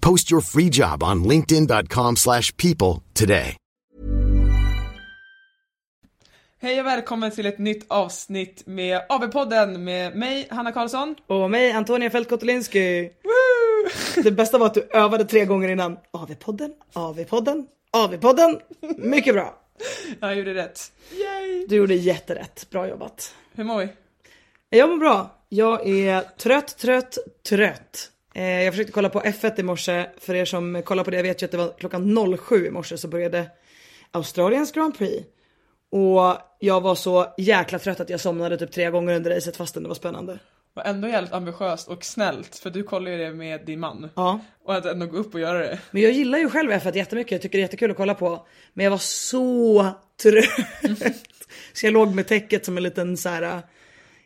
Post your free job on linkedin.com/people slash people today. Hej och välkommen till ett nytt avsnitt med AV-podden med mig, Hanna Karlsson. Och mig, Antonia Fältkotolinski. Det bästa var att du övade tre gånger innan. AV-podden, AV-podden, AV-podden. Mycket bra. Jag gjorde rätt. Yay! Du gjorde jätterätt. Bra jobbat. Hur mår vi? Jag mår bra. Jag är trött, trött, trött. Eh, jag försökte kolla på F1 i morse. För er som kollar på det vet ju att det var klockan 07 i morse så började Australiens Grand Prix. Och jag var så jäkla trött att jag somnade typ tre gånger under racet fastän det var spännande. Och ändå jävligt ambitiöst och snällt för du kollar ju det med din man. Ja. Och att ändå gå upp och göra det. Men jag gillar ju själv F1 jättemycket. Jag tycker det är jättekul att kolla på. Men jag var så trött. så jag låg med täcket som en liten så här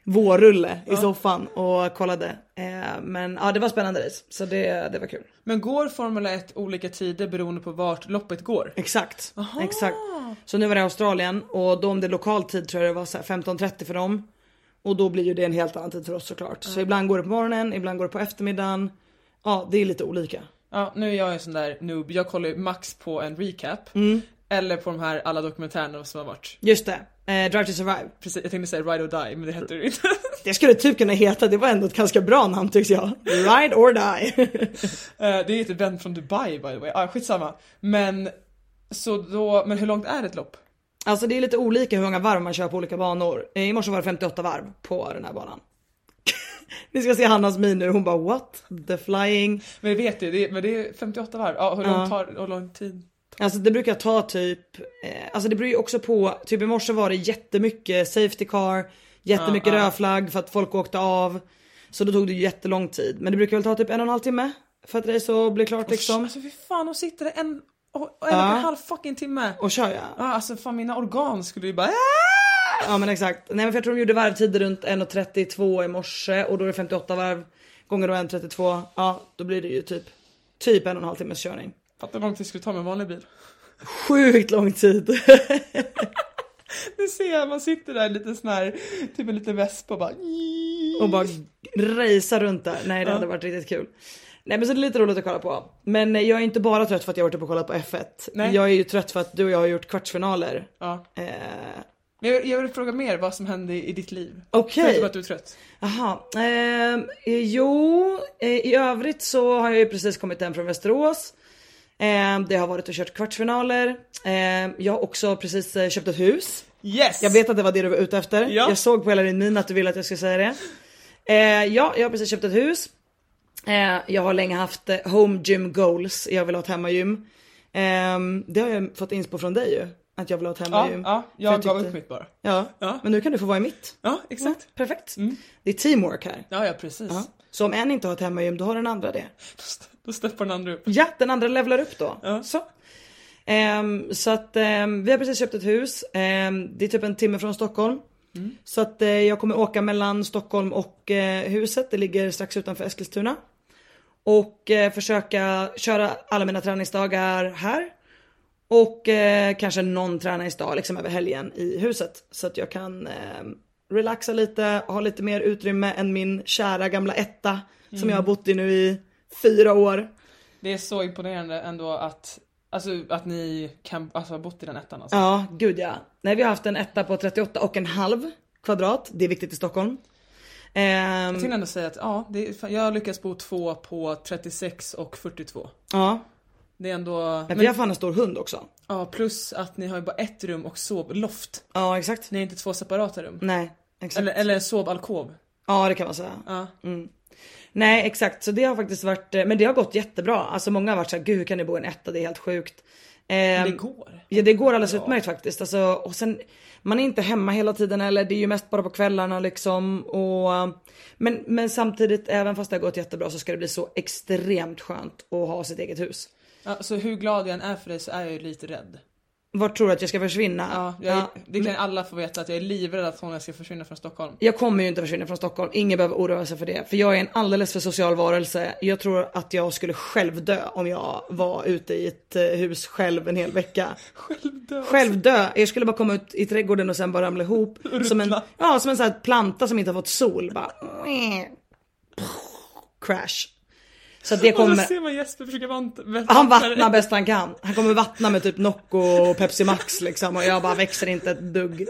vårrulle i soffan och kollade. Eh, men ja, det var spännande race. Så det, det var kul. Men går Formel 1 olika tider beroende på vart loppet går? Exakt. Exakt. Så nu var det Australien och då om det är lokal tid tror jag det var så här 15.30 för dem. Och då blir ju det en helt annan tid för oss såklart. Så ibland går det på morgonen, ibland går det på eftermiddagen. Ja, det är lite olika. Ja, nu är jag en sån där noob. Jag kollar ju max på en recap. Mm. Eller på de här alla dokumentärerna som har varit. Just det, eh, Drive to Survive. Precis, jag tänkte säga Ride or Die men det heter det inte. Det skulle typ kunna heta, det var ändå ett ganska bra namn tycks jag. Ride or die. Eh, det är ett event från Dubai by the way. Ah, skitsamma. Men så då, men hur långt är ett lopp? alltså det är lite olika hur många varv man kör på olika banor. Eh, I morse var det 58 varv på den här banan. Ni ska se Hannas min nu, hon bara what? The flying. Men jag vet det, det är, men det är 58 varv. Ja, hur lång, tar, hur lång tid? Alltså det brukar ta typ, eh, alltså det beror ju också på, typ i morse var det jättemycket safety car, jättemycket Ja, ja. röd flagg för att folk åkte av. Så då tog det ju jättelång tid. Men det brukar väl ta typ en och en halv timme för att race att bli klart liksom. Alltså fy fan, de sitter en och och en och Ja. en halv fucking timme. Och kör jag. Ja, alltså fan mina organ skulle ju bara Ja men exakt. Nej men för jag tror de gjorde varvtider runt 1.32 i morse och då är det 58 varv gånger då 1.32. Ja då blir det ju typ, typ en och en halv timmes körning. Fattar hur lång tid det skulle ta med en vanlig bil. Sjukt lång tid. Det ser jag, man sitter där lite sån här, typ en liten vespa och bara och bara racea runt där. Nej det hade varit riktigt kul. Nej men så det är lite roligt att kolla på. Men jag är inte bara trött för att jag har varit uppe och kollat på F1. Nej. Jag är ju trött för att du och jag har gjort kvartsfinaler. Ja. Eh, Men jag, vill- jag vill fråga mer vad som hände i, ditt liv. Okej. Förutom att du är trött. Jaha, ehm, eh, jo eh, i övrigt så har jag ju precis kommit hem från Västerås. Ehm, det har varit och kört kvartsfinaler. Ehm, jag har också precis eh, köpt ett hus. Yes! Jag vet att det var det du var ute efter. Ja. Jag såg på hela din min att du ville att jag skulle säga det. Eh, ja, jag har precis köpt ett hus. Jag har länge haft eh, home gym goals. Jag vill ha ett hemmagym. Ehm, det har jag fått inspo från dig ju. Att jag vill ha ett Ja, hemmagym. ja, För jag gav tyckte- upp mitt bara. Ja. Ja. men nu kan du få vara i mitt. Ja, exakt. Ja, perfekt. Det är teamwork här. Ja, ja precis. Ja. Så om en inte har ett hemmagym, då har den andra det. Då steppar den andra upp. Ja, den andra levlar upp då. Ja. Så. Ehm, så att ehm, vi har precis köpt ett hus. Ehm, det är typ en timme från Stockholm. Så att eh, jag kommer åka mellan Stockholm och eh, huset. Det ligger strax utanför Eskilstuna. Och eh, försöka köra alla mina träningsdagar här. Och kanske någon träningsdag liksom över helgen i huset. Så att jag kan relaxa lite, ha lite mer utrymme än min kära gamla etta. Som jag har bott i nu i fyra år. Det är så imponerande ändå att, Alltså att ni kan, alltså har bott i den ettan alltså? Ja, gud ja. Nej vi har haft en etta på 38 och en halv kvadrat. Det är viktigt i Stockholm. Ehm, Jag tänkte ändå säga att ja, är, jag har lyckats bo två på 36 och 42. ja, Det är ändå, men vi har fan en stor hund också. ja plus att ni har ju bara ett rum och sovloft. Ja exakt. Ni är inte två separata rum. Nej, exakt. Eller, eller en sovalkov. Ja det kan man säga. Ja. Nej exakt, så det har faktiskt varit, eh, men det har gått jättebra. Alltså många har varit såhär, gud hur kan ni bo i en etta, det är helt sjukt. Men Ehm, det går. Ja det går alldeles utmärkt faktiskt. Alltså, och sen, man är inte hemma hela tiden eller det är ju mest bara på kvällarna liksom. Och, men, men samtidigt, även fast det har gått jättebra så ska det bli så extremt skönt att ha sitt eget hus. Ja, så hur glad jag än är för dig så är jag ju lite rädd. Vart tror du att jag ska försvinna? Ja, jag Ja, det kan alla få veta att jag är livrädd att hon ska försvinna från Stockholm. Jag kommer ju inte försvinna från Stockholm, ingen behöver oroa sig för det. För jag är en alldeles för social varelse. Jag tror att jag skulle själv dö om jag var ute i ett eh, hus själv en hel vecka. Självdö. Själv dö. Jag skulle bara komma ut i trädgården och sen bara ramla ihop. Som en, ja, som en sån här planta som inte har fått sol. Bara... Crash. Så det Och så kommer... ser man Jesper försöka vant- Han vattnar bäst han kan. Han kommer vattna med typ Nocco och Pepsi Max liksom och jag bara växer inte ett dugg.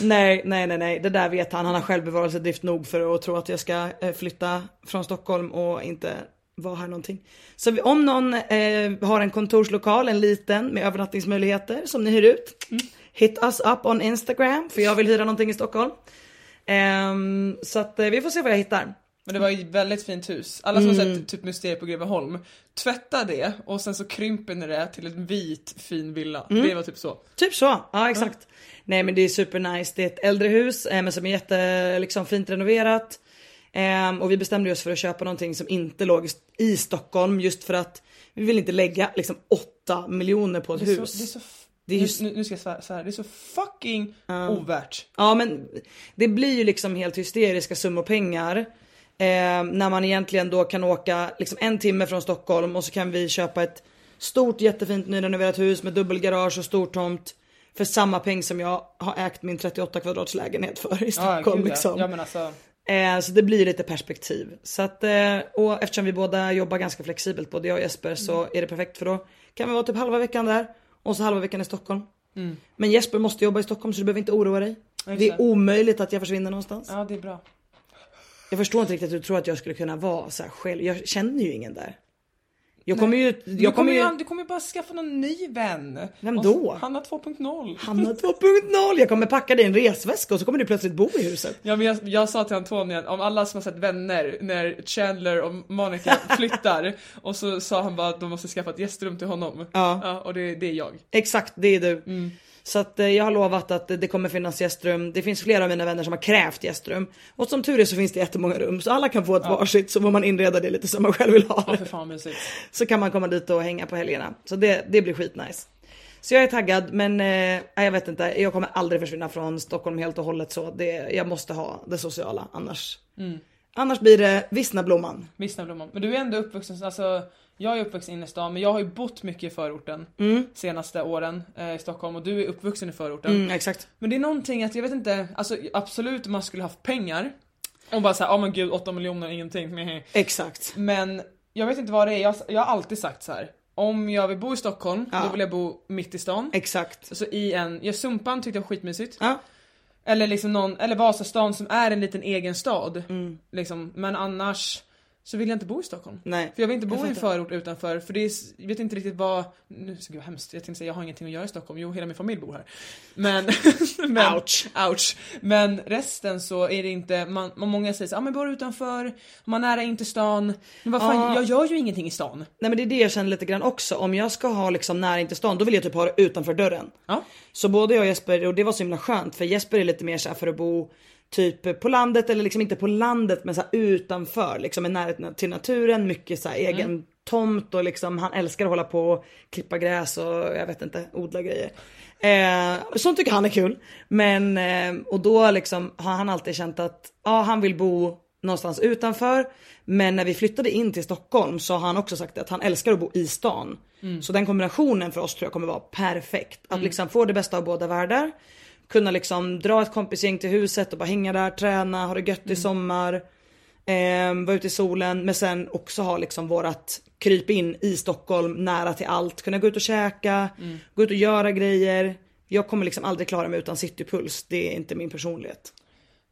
Nej, nej, nej, nej, det där vet han. Han har självbevarelsedrift nog för att tro att jag ska eh, flytta från Stockholm och inte vara här någonting. Så om någon eh, har en kontorslokal, en liten med övernattningsmöjligheter som ni hyr ut. Hit us up on Instagram för jag vill hyra någonting i Stockholm. Ehm, så att eh, vi får se vad jag hittar. Men det var ju ett väldigt fint hus. Alla som har Mm. sett typ Mysteriet på Greveholm, tvätta det och sen så krymper ni det till en vit fin villa. Mm. Det var typ så. Typ så, ja exakt. Nej men det är supernice. Det är ett äldre hus eh, men som är jätte liksom, fint renoverat. Ehm, och vi bestämde oss för att köpa någonting som inte låg i Stockholm just för att vi vill inte lägga liksom 8 miljoner på ett är så, hus. det är så Det är just- nu, nu ska jag svära, svära, det är så fucking ovärt. Ja men det blir ju liksom helt hysteriska summor pengar. Eh, när man egentligen då kan åka liksom en timme från Stockholm och så kan vi köpa ett stort jättefint nyrenoverat hus med dubbelgarage och stor tomt. För samma peng som jag har ägt min 38 kvadrats lägenhet för i Stockholm ja. liksom. Ja alltså, Eh, så det blir lite perspektiv. Så att, eh, och eftersom vi båda jobbar ganska flexibelt, både jag och Jesper, så är det perfekt för då kan vi vara typ halva veckan där och så halva veckan i Stockholm. Men Jesper måste jobba i Stockholm så du behöver inte oroa dig. Det är omöjligt att jag försvinner någonstans. ja det är bra. Jag förstår inte riktigt hur du tror att jag skulle kunna vara så här själv. Jag känner ju ingen där. Jag kommer ju... Du Jag kommer ju... ju, du kommer bara skaffa någon ny vän. Vem då? Hanna 2.0. Hanna 2.0. Jag kommer packa dig en resväska och så kommer du plötsligt bo i huset. Ja, men jag, jag sa till Antonija, om alla som har sett Vänner, när Chandler och Monica flyttar och så sa han bara att de måste skaffa ett gästrum till honom. Ja. och det, det är jag. Exakt, det är du. Så att eh, jag har lovat att det kommer finnas gästrum. Det finns flera av mina vänner som har krävt gästrum. Och som tur är så finns det jättemånga rum. Så alla kan få ett varsitt så får man inreda det lite som man själv vill ha Ja för fan. Så kan man komma dit och hänga på helgerna. Så det, det blir skitnice. Så jag är taggad men eh, jag vet inte. Jag kommer aldrig försvinna från Stockholm helt och hållet så. Det, jag måste ha det sociala annars. Annars blir det vissna blomman. Missnablomman. Men du är ändå uppvuxen, alltså jag är uppvuxen i stan men jag har ju bott mycket i förorten senaste åren eh, i Stockholm och du är uppvuxen i förorten. Mm, exakt. Men det är någonting att jag vet inte, alltså absolut man skulle haft pengar och bara säga, ja men gud 8 miljoner ingenting. Exakt. Men jag vet inte vad det är, jag, jag har alltid sagt så här. Om jag vill bo i Stockholm, Ja. då vill jag bo mitt i stan. Exakt. Så i en, ja Sumpan tyckte jag var skitmysigt. Ja. Eller liksom någon, eller Vasastan som är en liten egen stad. Mm. Liksom. Men annars så vill jag inte bo i Stockholm. Nej. För jag vill inte bo i en förort utanför för det är, jag vet inte riktigt vad, nu ska det vara hemskt, jag tänkte säga jag har ingenting att göra i Stockholm, jo hela min familj bor här. Men, men Ouch. ouch. Men resten så är det inte, man, många säger så, ah, men bor utanför, man är nära in till stan. Men vad fan, Ja. jag gör ju ingenting i stan. Nej men det är det jag känner lite grann också. Om jag ska ha liksom nära in till stan då vill jag typ ha det utanför dörren. Ja. Så både jag och Jesper, och det var så himla skönt för Jesper är lite mer så här för att bo typ på landet eller liksom inte på landet men så utanför liksom i närheten till naturen, mycket så här egen tomt och liksom han älskar att hålla på och klippa gräs och jag vet inte odla grejer. Eh, sånt tycker han är kul. Men eh, och då liksom har han alltid känt att ja han vill bo någonstans utanför. Men när vi flyttade in till Stockholm så har han också sagt att han älskar att bo i stan. Så den kombinationen för oss tror jag kommer vara perfekt. Att liksom få det bästa av båda världar. Kunna liksom dra ett kompisgäng till huset och bara hänga där, träna, ha det gött i sommar. Eh, vara ute i solen men sen också ha liksom vårat kryp in i Stockholm nära till allt. Kunna gå ut och käka, gå ut och göra grejer. Jag kommer liksom aldrig klara mig utan citypuls. Det är inte min personlighet.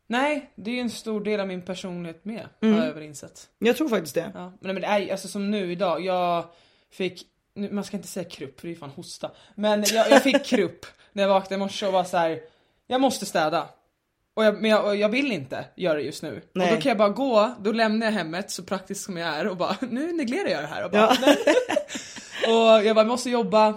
Nej, det är ju en stor del av min personlighet med Mm. har jag över insett. Jag tror faktiskt det. Ja. Men, men ju- alltså som nu idag, jag fick, nu, man ska inte säga krupp för det är fan hosta. Men jag, jag fick krupp när jag vaknade i morse och var så här. Jag måste städa. Och jag, men jag, och jag vill inte göra det just nu. Nej. Och då kan jag bara gå, då lämnar jag hemmet så praktiskt som jag är och bara nu neglerar jag det här. Och, bara, Ja. och jag bara, måste jobba.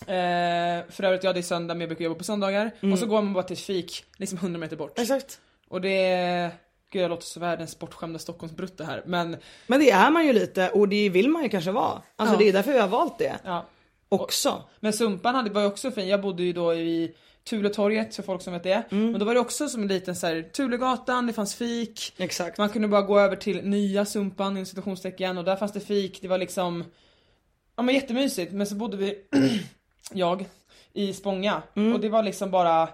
Eh, för övrigt, ja det är söndag men jag brukar jobba på söndagar. Och så går man bara till ett fik, liksom 100 meter bort. Exakt. Och det är, gud jag låter så världens bortskämda Stockholmsbrutte här men Men det är man ju lite och det vill man ju kanske vara. Alltså Ja. det är därför vi har valt det ja. också. Men Sumpan hade, var ju också fin, jag bodde ju då i Tuletorget för folk som vet det. Men då var det också som en liten så här, Tulegatan, det fanns fik. Exakt. Man kunde bara gå över till nya Sumpan inom citationstecken och där fanns det fik, det var liksom Ja men jättemysigt men så bodde vi, jag, i Spånga och det var liksom bara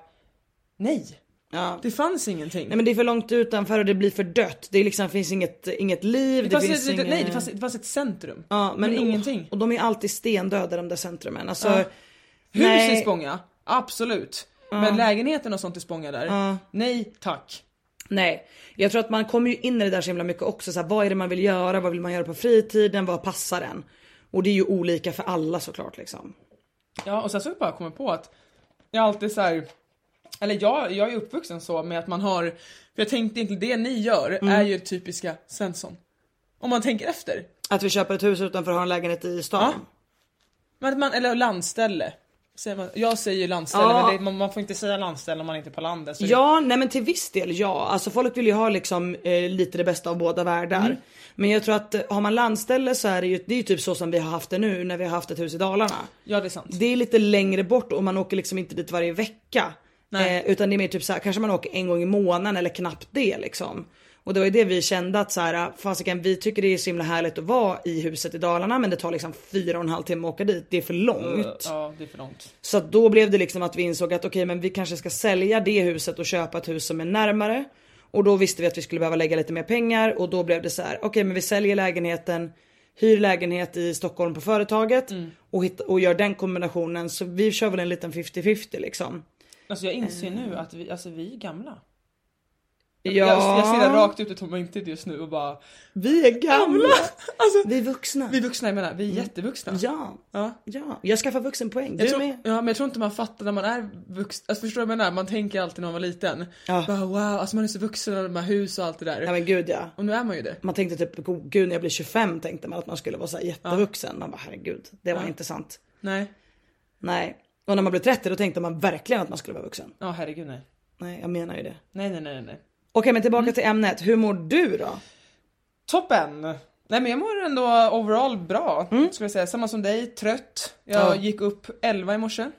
Nej! Ja. Det fanns ingenting. Nej men det är för långt utanför och det blir för dött. Det liksom, finns inget, inget liv. det, Det, finns ett, inget... Nej det fanns, det fanns ett centrum. Ja, men, men ingenting. Och de är alltid stendöda de där centrumen. Alltså, Ja. Hus nej. i Spånga, absolut. Men lägenheten och sånt i Spånga där, nej tack. Nej, jag tror att man kommer ju in i det där så himla mycket också. Så här, vad är det man vill göra? Vad vill man göra på fritiden? Vad passar en? Och det är ju olika för alla såklart liksom. Ja och sen så har jag bara kommit på att jag alltid så här. eller jag, jag är uppvuxen så med att man har, för jag tänkte egentligen det ni gör är ju typiska Svensson. Om man tänker efter. Att vi köper ett hus utanför och har en lägenhet i stan. Ja. Men att man, eller landställe. Säger man, jag säger ju landställe Ja. men det, man, man får inte säga landställe om man inte är på landet. Så det- Ja, nej men till viss del ja. Alltså folk vill ju ha liksom eh, lite det bästa av båda världar. Mm. Men jag tror att eh, har man landställe så är det ju, det är ju typ så som vi har haft det nu när vi har haft ett hus i Dalarna. ja det är sant. Det är lite längre bort och man åker liksom inte dit varje vecka. Eh, utan det är mer typ så här, kanske man åker en gång i månaden eller knappt det liksom. Och det var ju det vi kände att så här, fasiken vi tycker det är så himla härligt att vara i huset i Dalarna men det tar liksom fyra och en halv timme att åka dit. Det är för långt. Ja det är för långt. Så då blev det liksom att vi insåg att okej men vi kanske ska sälja det huset och köpa ett hus som är närmare. Och då visste vi att vi skulle behöva lägga lite mer pengar och då blev det så här, okej men vi säljer lägenheten, hyr lägenhet i Stockholm på företaget och, hitta, och gör den kombinationen. Så vi kör väl en liten 50-50 liksom. Alltså jag inser nu att vi, alltså vi är gamla. Ja, Jag, jag ser det rakt ut i tomma intet just nu och bara vi är gamla. Alltså, Vi är vuxna. vi är vuxna jag menar, vi är jättevuxna. Ja, Ja. ja. Jag skaffar vuxenpoäng. Du Jag tror, med. ja men jag tror inte man fattar när man är vuxen, alltså förstår du vad jag menar? Man tänker alltid när man var liten. Ja. Bara, wow, alltså man är så vuxen och de här hus och allt det där. Ja men gud ja. Och nu är man ju det. Man tänkte typ, gud när jag blir 25 tänkte man att man skulle vara så här jättevuxen. Man bara herregud, det var Ja. inte sant. Nej. Nej. Och när man blev 30 då tänkte man verkligen att man skulle vara vuxen. Ja herregud nej. Nej jag menar ju det. Nej nej nej nej. Okej men tillbaka Mm. till ämnet. Hur mår du då? Toppen! Nej men jag mår ändå overall bra, skulle jag säga. Samma som dig, trött. Jag Ja. gick upp 11 i morse.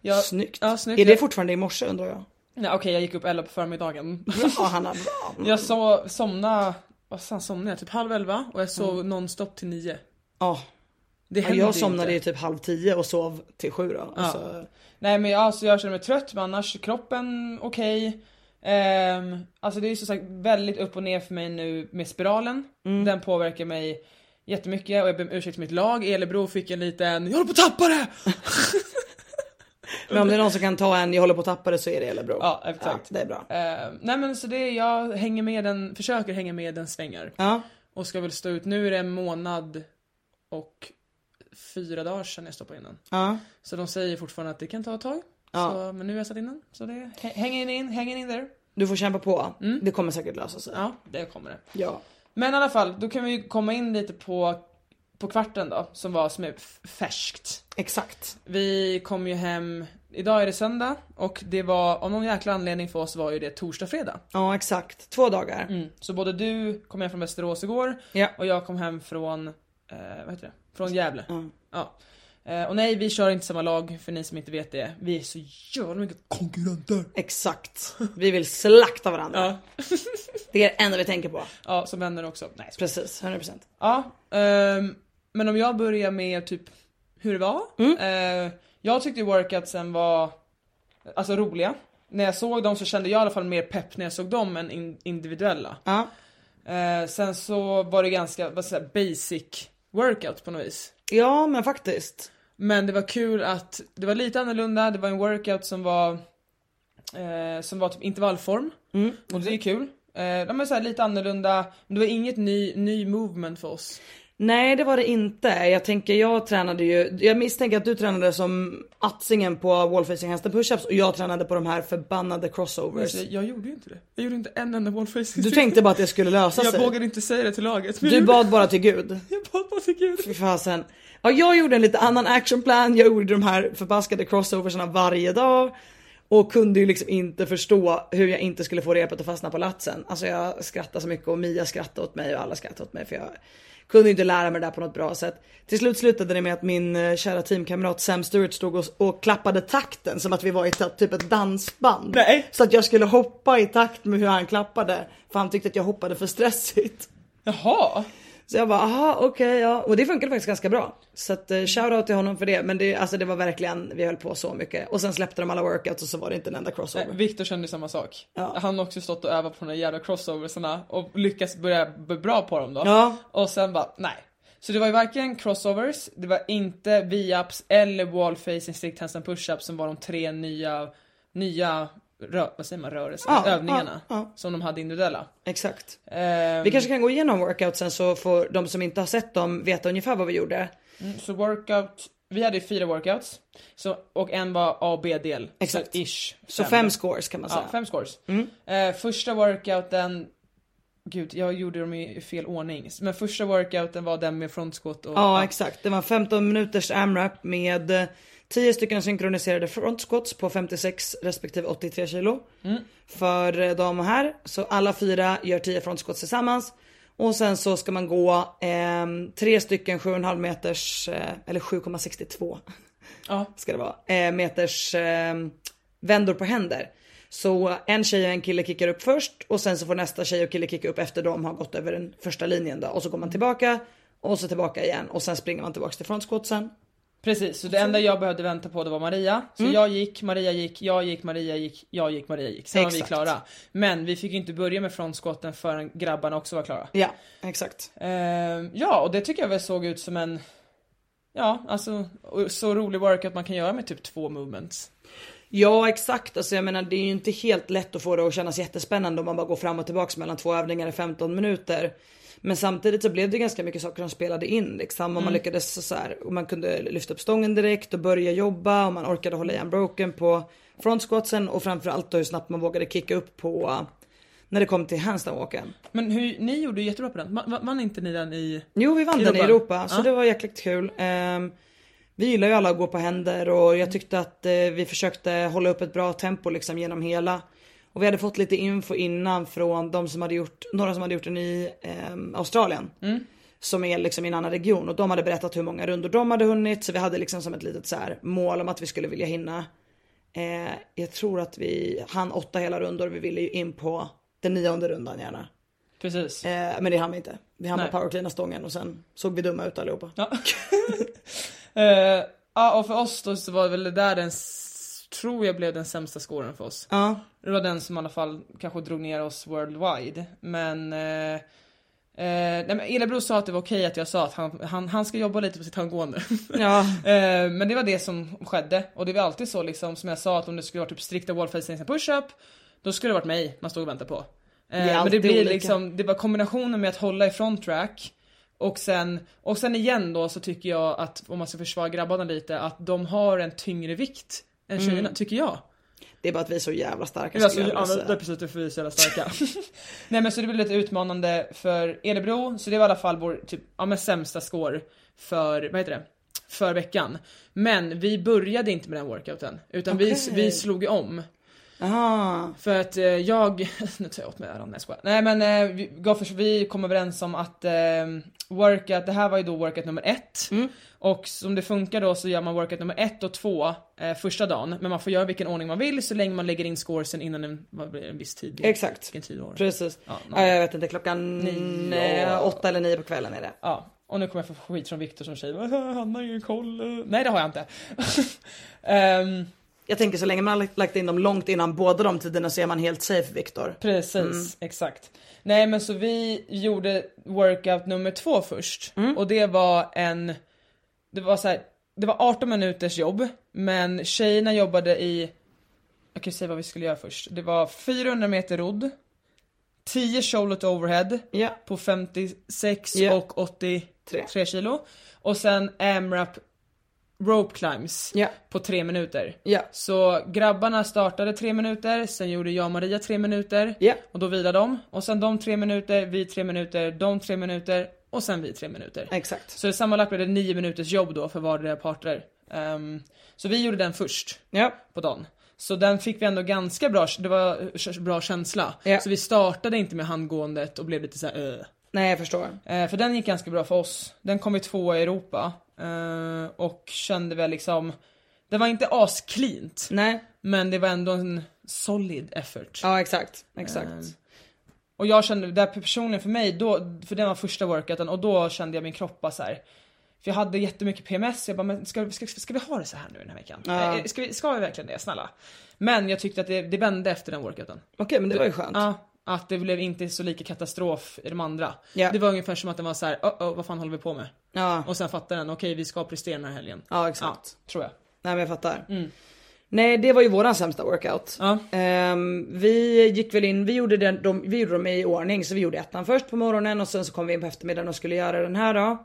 Jag, Snyggt. Ja, snyggt. Är det fortfarande i morse undrar jag? Nej okej jag gick upp 11 på förmiddagen. Bra Hanna, bra. jag så, somnade, vad fan somnade jag? Typ halv elva och jag sov Mm. nonstop till nio. Ja. Det Ja, jag somnade inte. ju typ halv tio och sov till sju då. Ja. Alltså, Nej men jag, alltså, jag känner mig trött men annars kroppen okej. Ehm, alltså det är som sagt väldigt upp och ner för mig nu med spiralen. Mm. Den påverkar mig jättemycket och jag ber om ursäkt till mitt lag. Elebro fick en liten, jag håller på att tappa det! Men om det är någon som kan ta en, jag håller på att tappa det så är det eller bro. Ja, exakt. det är bra. Ehm, nej men så det, jag hänger med den, försöker hänga med den svängar. Ja. Och ska väl stå ut, nu är det en månad och fyra dagar sedan jag stoppade in den. Ja. Så de säger fortfarande att det kan ta ett tag. Ja. Så, men nu har jag satt in den. Så det, hänger in, hänger in där. Du får kämpa på. Mm. Det kommer säkert lösa sig. Ja, det kommer det. Ja. Men i alla fall, då kan vi komma in lite på, på kvarten då, som var som är färskt. Exakt. Vi kom ju hem, idag är det söndag och det var, av någon jäkla anledning för oss var ju det torsdag, fredag. Ja exakt. Två dagar. Mm. Så både du kom hem från Västerås igår Ja. och jag kom hem från, eh, vad heter det? Från Gävle. Ja. Ja. Eh, och nej, vi kör inte samma lag för ni som inte vet det. Vi är så jävla mycket konkurrenter. Exakt. Vi vill slakta varandra. Ja. Det är det enda vi tänker på. ja, som vänner också. Nej, så- Precis, 100%. Ja, ehm, men om jag börjar med typ hur det var. Eh, jag tyckte workoutsen var alltså roliga. När jag såg dem så kände jag i alla fall mer pepp när jag såg dem än in, individuella. Ja. Eh, sen så var det ganska vad säga, basic workout på något vis. Ja men faktiskt. Men det var kul att det var lite annorlunda, det var en workout som var eh, som var typ intervallform. Mm. Och det är kul. Eh, de är så lite annorlunda, men det var inget ny, ny movement för oss. Nej det var det inte. Jag tänker jag tränade ju, jag misstänker att du tränade som attsingen på wallfacing handstand pushups och jag tränade på de här förbannade crossovers. Alltså, jag gjorde ju inte det. Jag gjorde inte en enda wallfacing. Du tänkte bara att det skulle lösa Jag sig. vågade inte säga det till laget. Du jag bad bara till gud. gjorde- Jag bad bara till gud. Fy fasen. Ja, jag gjorde en lite annan actionplan. Jag gjorde de här förbaskade crossoversarna varje dag. Och kunde ju liksom inte förstå hur jag inte skulle få repet att fastna på latsen. Alltså jag skrattade så mycket och Mia skrattade åt mig och alla skrattade åt mig för jag kunde inte lära mig det där på något bra sätt. Till slut slutade det med att min eh, kära teamkamrat Sam Stewart stod och, och klappade takten som att vi var i ett, typ ett dansband. Nej. Så att jag skulle hoppa i takt med hur han klappade. För han tyckte att jag hoppade för stressigt. Jaha. Så jag bara, aha okej ja. Och det funkade faktiskt ganska bra. Så att eh, shoutout till honom för det. Men det, alltså, det var verkligen, vi höll på så mycket. Och sen släppte de alla workouts och så var det inte en enda crossover. Viktor kände samma sak. Ja. Han har också stått och övat på de där jävla crossoversarna och lyckats börja bli bra på dem då. Ja. Och sen bara, nej. Så det var ju varken crossovers, det var inte V-ups eller wall facing strict handstand push-ups som var de tre nya, nya rö- vad säger man, rörelser, Ja, övningarna ja, ja. som de hade individuella. Exakt. Ehm, Vi kanske kan gå igenom workoutsen så får de som inte har sett dem veta ungefär vad vi gjorde. mm, Så workout, vi hade ju fyra workouts. Så, och en var A och B-del. Exakt. Så ish. Så fem scores kan man säga. Fem scores. Mm. Eh, första workouten, gud jag gjorde dem i fel ordning. Men första workouten var den med front squat och... Ja exakt. Det var 15 minuters AMRAP med 10 stycken synkroniserade front squats på 56 respektive 83 kilo. För eh, de här. Så alla fyra gör 10 front squats tillsammans. Och sen så ska man gå eh, tre stycken 7,5 meters, eh, eller 7,62 Ja. ska det vara, eh, meters eh, vändor på händer. Så en tjej och en kille kickar upp först och sen så får nästa tjej och kille kicka upp efter de har gått över den första linjen då. Och så går man tillbaka och så tillbaka igen och sen springer man tillbaka till frontsquatsen. Precis, så det enda jag behövde vänta på det var Maria. Så Mm. jag gick, Maria gick, jag gick, Maria gick, jag gick, Maria gick. Sen var vi Exakt. klara. Men vi fick ju inte börja med frontskotten förrän grabbarna också var klara. Ja, exakt. Ehm, ja, och det tycker jag väl såg ut som en... Ja, alltså så rolig workout man kan göra med typ två movements. Ja exakt, alltså jag menar det är ju inte helt lätt att få det att kännas jättespännande om man bara går fram och tillbaks mellan två övningar i 15 minuter. Men samtidigt så blev det ganska mycket saker som spelade in liksom. Och man lyckades så här, och man kunde lyfta upp stången direkt och börja jobba och man orkade hålla i unbroken på front squatsen och framförallt då hur snabbt man vågade kicka upp på när det kom till handstand walken. Men hur, ni gjorde ju jättebra på den. Va- va- Vann inte ni den i... Jo vi vann den i Europa. Europa så Ja. det var jäkligt kul. Ehm, vi gillar ju alla att gå på händer och jag tyckte att eh, vi försökte hålla upp ett bra tempo liksom genom hela. Och vi hade fått lite info innan från de som hade gjort, några som hade gjort den i ehm, Australien. Som är liksom i en annan region och de hade berättat hur många rundor de hade hunnit. Så vi hade liksom som ett litet så här mål om att vi skulle vilja hinna. Eh, jag tror att vi hann åtta hela rundor vi ville ju in på den nionde rundan gärna. Precis. Eh, men det hann vi inte. Vi hann bara powercleana stången och sen såg vi dumma ut allihopa. Ja. Eh, ja, och för oss då så var väl det där den, tror jag blev den sämsta scoren för oss. Ja. Det var den som i alla fall kanske drog ner oss worldwide. Men... Eh, eh, nej men Elebro sa att det var okej att jag sa att han, han, han ska jobba lite på sitt handgående. Ja. eh, men det var det som skedde. Och det var alltid så liksom som jag sa att om det skulle vara typ strikta wallfacing och push-up. Då skulle det varit mig man stod och väntade på. Eh, Det är men det blir olika. liksom, det var kombinationen med att hålla i front track. Och sen, och sen igen då så tycker jag att om man ska försvara grabbarna lite att de har en tyngre vikt än tjejerna, Mm. tycker jag. Det är bara att vi är så jävla starka Alltså, skulle jag ja, det är precis därför vi är så jävla starka. Nej men så det blev lite utmanande för Edebro, så det var i alla fall vår typ, ja, men sämsta score för, vad heter det? För veckan. Men vi började inte med den workouten, utan vi, Okej. vi slog om. Aha. För att eh, jag, nu tar jag åt mig äran, nej jag. Nej men eh, vi, Gaffers, vi kom överens om att eh, workout, det här var ju då workout nummer ett. Mm. Och som det funkar då så gör man workout nummer ett och två eh, första dagen. Men man får göra vilken ordning man vill så länge man lägger in scoresen innan en, vad blir det, en viss tid. Exakt. Vilken tid var? Precis. Ja, någon- jag vet inte, klockan Nio. eh, åtta eller nio på kvällen är det. Ja, och nu kommer jag få skit från Viktor som säger "Äh, han har ingen koll. Nej det har jag inte. Ehm, Jag tänker så länge man har lagt- in dem långt innan båda de tiderna så är man helt safe Viktor. Precis, Mm. exakt. Nej men så vi gjorde workout nummer två först. Mm. Och det var en, det var så här, det var 18 minuters jobb, men tjejerna jobbade i, jag kan säga vad vi skulle göra först. Det var 400 meter rodd, 10 shoulder overhead Ja. på 56 Ja. och 83 Tre. kilo. Och sen AMRAP rope climbs Ja. på 3 minuter. Ja. Så grabbarna startade tre minuter, sen gjorde jag och Maria tre minuter. Ja. Och då vilade de. Och sen de tre minuter, vi tre minuter, de tre minuter och sen vi tre minuter. Exakt. Så det sammanlagt blev det nio minuters jobb då för vardera parter. Ehm, så vi gjorde den först på dagen. Så den fick vi ändå ganska bra, det var bra känsla. Så vi startade inte med handgåendet och blev lite såhär uh. Nej jag förstår. Eh, för den gick ganska bra för oss. Den kom i tvåa i Europa. Eh, och kände väl liksom, det var inte ascleant. Nej. Men det var ändå en solid effort. Ja exakt. Exakt. Ehm, Och jag kände, där personligen för mig, då, för det var första workouten och då kände jag min kropp bara så här. För jag hade jättemycket PMS, jag bara men ska, ska, ska vi ha det så här nu den här veckan? Ja. Eh, Ska, vi, ska vi verkligen det? Snälla. Men jag tyckte att det, det vände efter den workouten. Okej men det var ju skönt. Ja, att det blev inte så lika katastrof i de andra. Ja. Det var ungefär som att den var så här, oh, oh, vad fan håller vi på med? Ja. Och sen fattade den, okej vi ska prestera den här helgen. Ja exakt. tror jag. Nej men jag fattar. Nej det var ju våran sämsta workout. Ja. Ehm, vi gick väl in, vi gjorde, den, de, vi gjorde dem i ordning så vi gjorde ettan först på morgonen och sen så kom vi in på eftermiddagen och skulle göra den här då.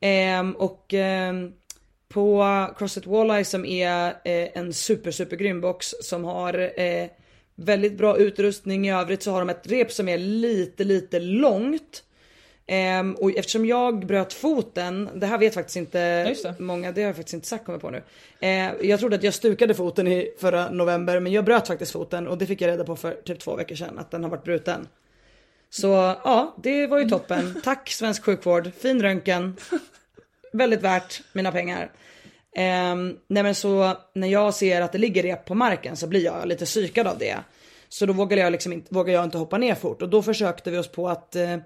Ehm, och ehm, på Crossfit Walleye som är eh, en super super grym box som har eh, väldigt bra utrustning i övrigt så har de ett rep som är lite lite långt. Ehm, och eftersom jag bröt foten, det här vet faktiskt inte det. många, det har jag faktiskt inte sagt kommer på nu. Eh, jag trodde att jag stukade foten i förra november men jag bröt faktiskt foten och det fick jag reda på för typ två veckor sedan att den har varit bruten. Så ja, det var ju toppen. Tack svensk sjukvård, fin röntgen. Väldigt värt mina pengar. Ehm, nej men så när jag ser att det ligger rep på marken så blir jag lite psykad av det. Så då vågar jag liksom inte, vågar jag inte hoppa ner fort och då försökte vi oss på att eh,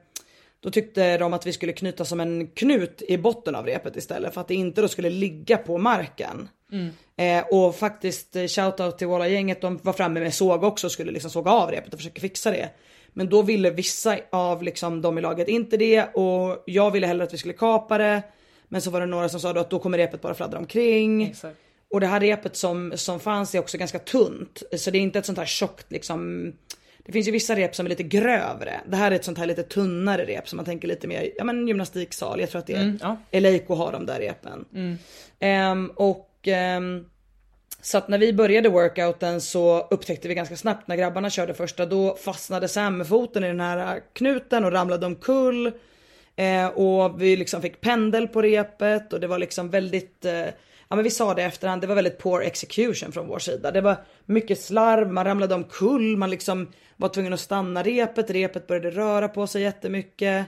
då tyckte de att vi skulle knyta som en knut i botten av repet istället för att det inte då skulle ligga på marken. Eh, och faktiskt eh, shoutout till Walla-gänget, de var framme med såg också och skulle liksom såga av repet och försöka fixa det. Men då ville vissa av liksom de i laget inte det och jag ville hellre att vi skulle kapa det. Men så var det några som sa då att då kommer repet bara fladdra omkring. Exakt. Och det här repet som, som fanns är också ganska tunt. Så det är inte ett sånt här tjockt liksom. Det finns ju vissa rep som är lite grövre. Det här är ett sånt här lite tunnare rep som man tänker lite mer, ja men gymnastiksal. Jag tror att det är Mm, ja. Eleiko har de där repen. Ehm, och ehm, så att när vi började workouten så upptäckte vi ganska snabbt när grabbarna körde första då fastnade Sam med foten i den här knuten och ramlade omkull. Eh, och vi liksom fick pendel på repet och det var liksom väldigt, eh, ja men vi sa det efterhand, det var väldigt poor execution från vår sida. Det var mycket slarv, man ramlade omkull, man liksom var tvungen att stanna repet, repet började röra på sig jättemycket.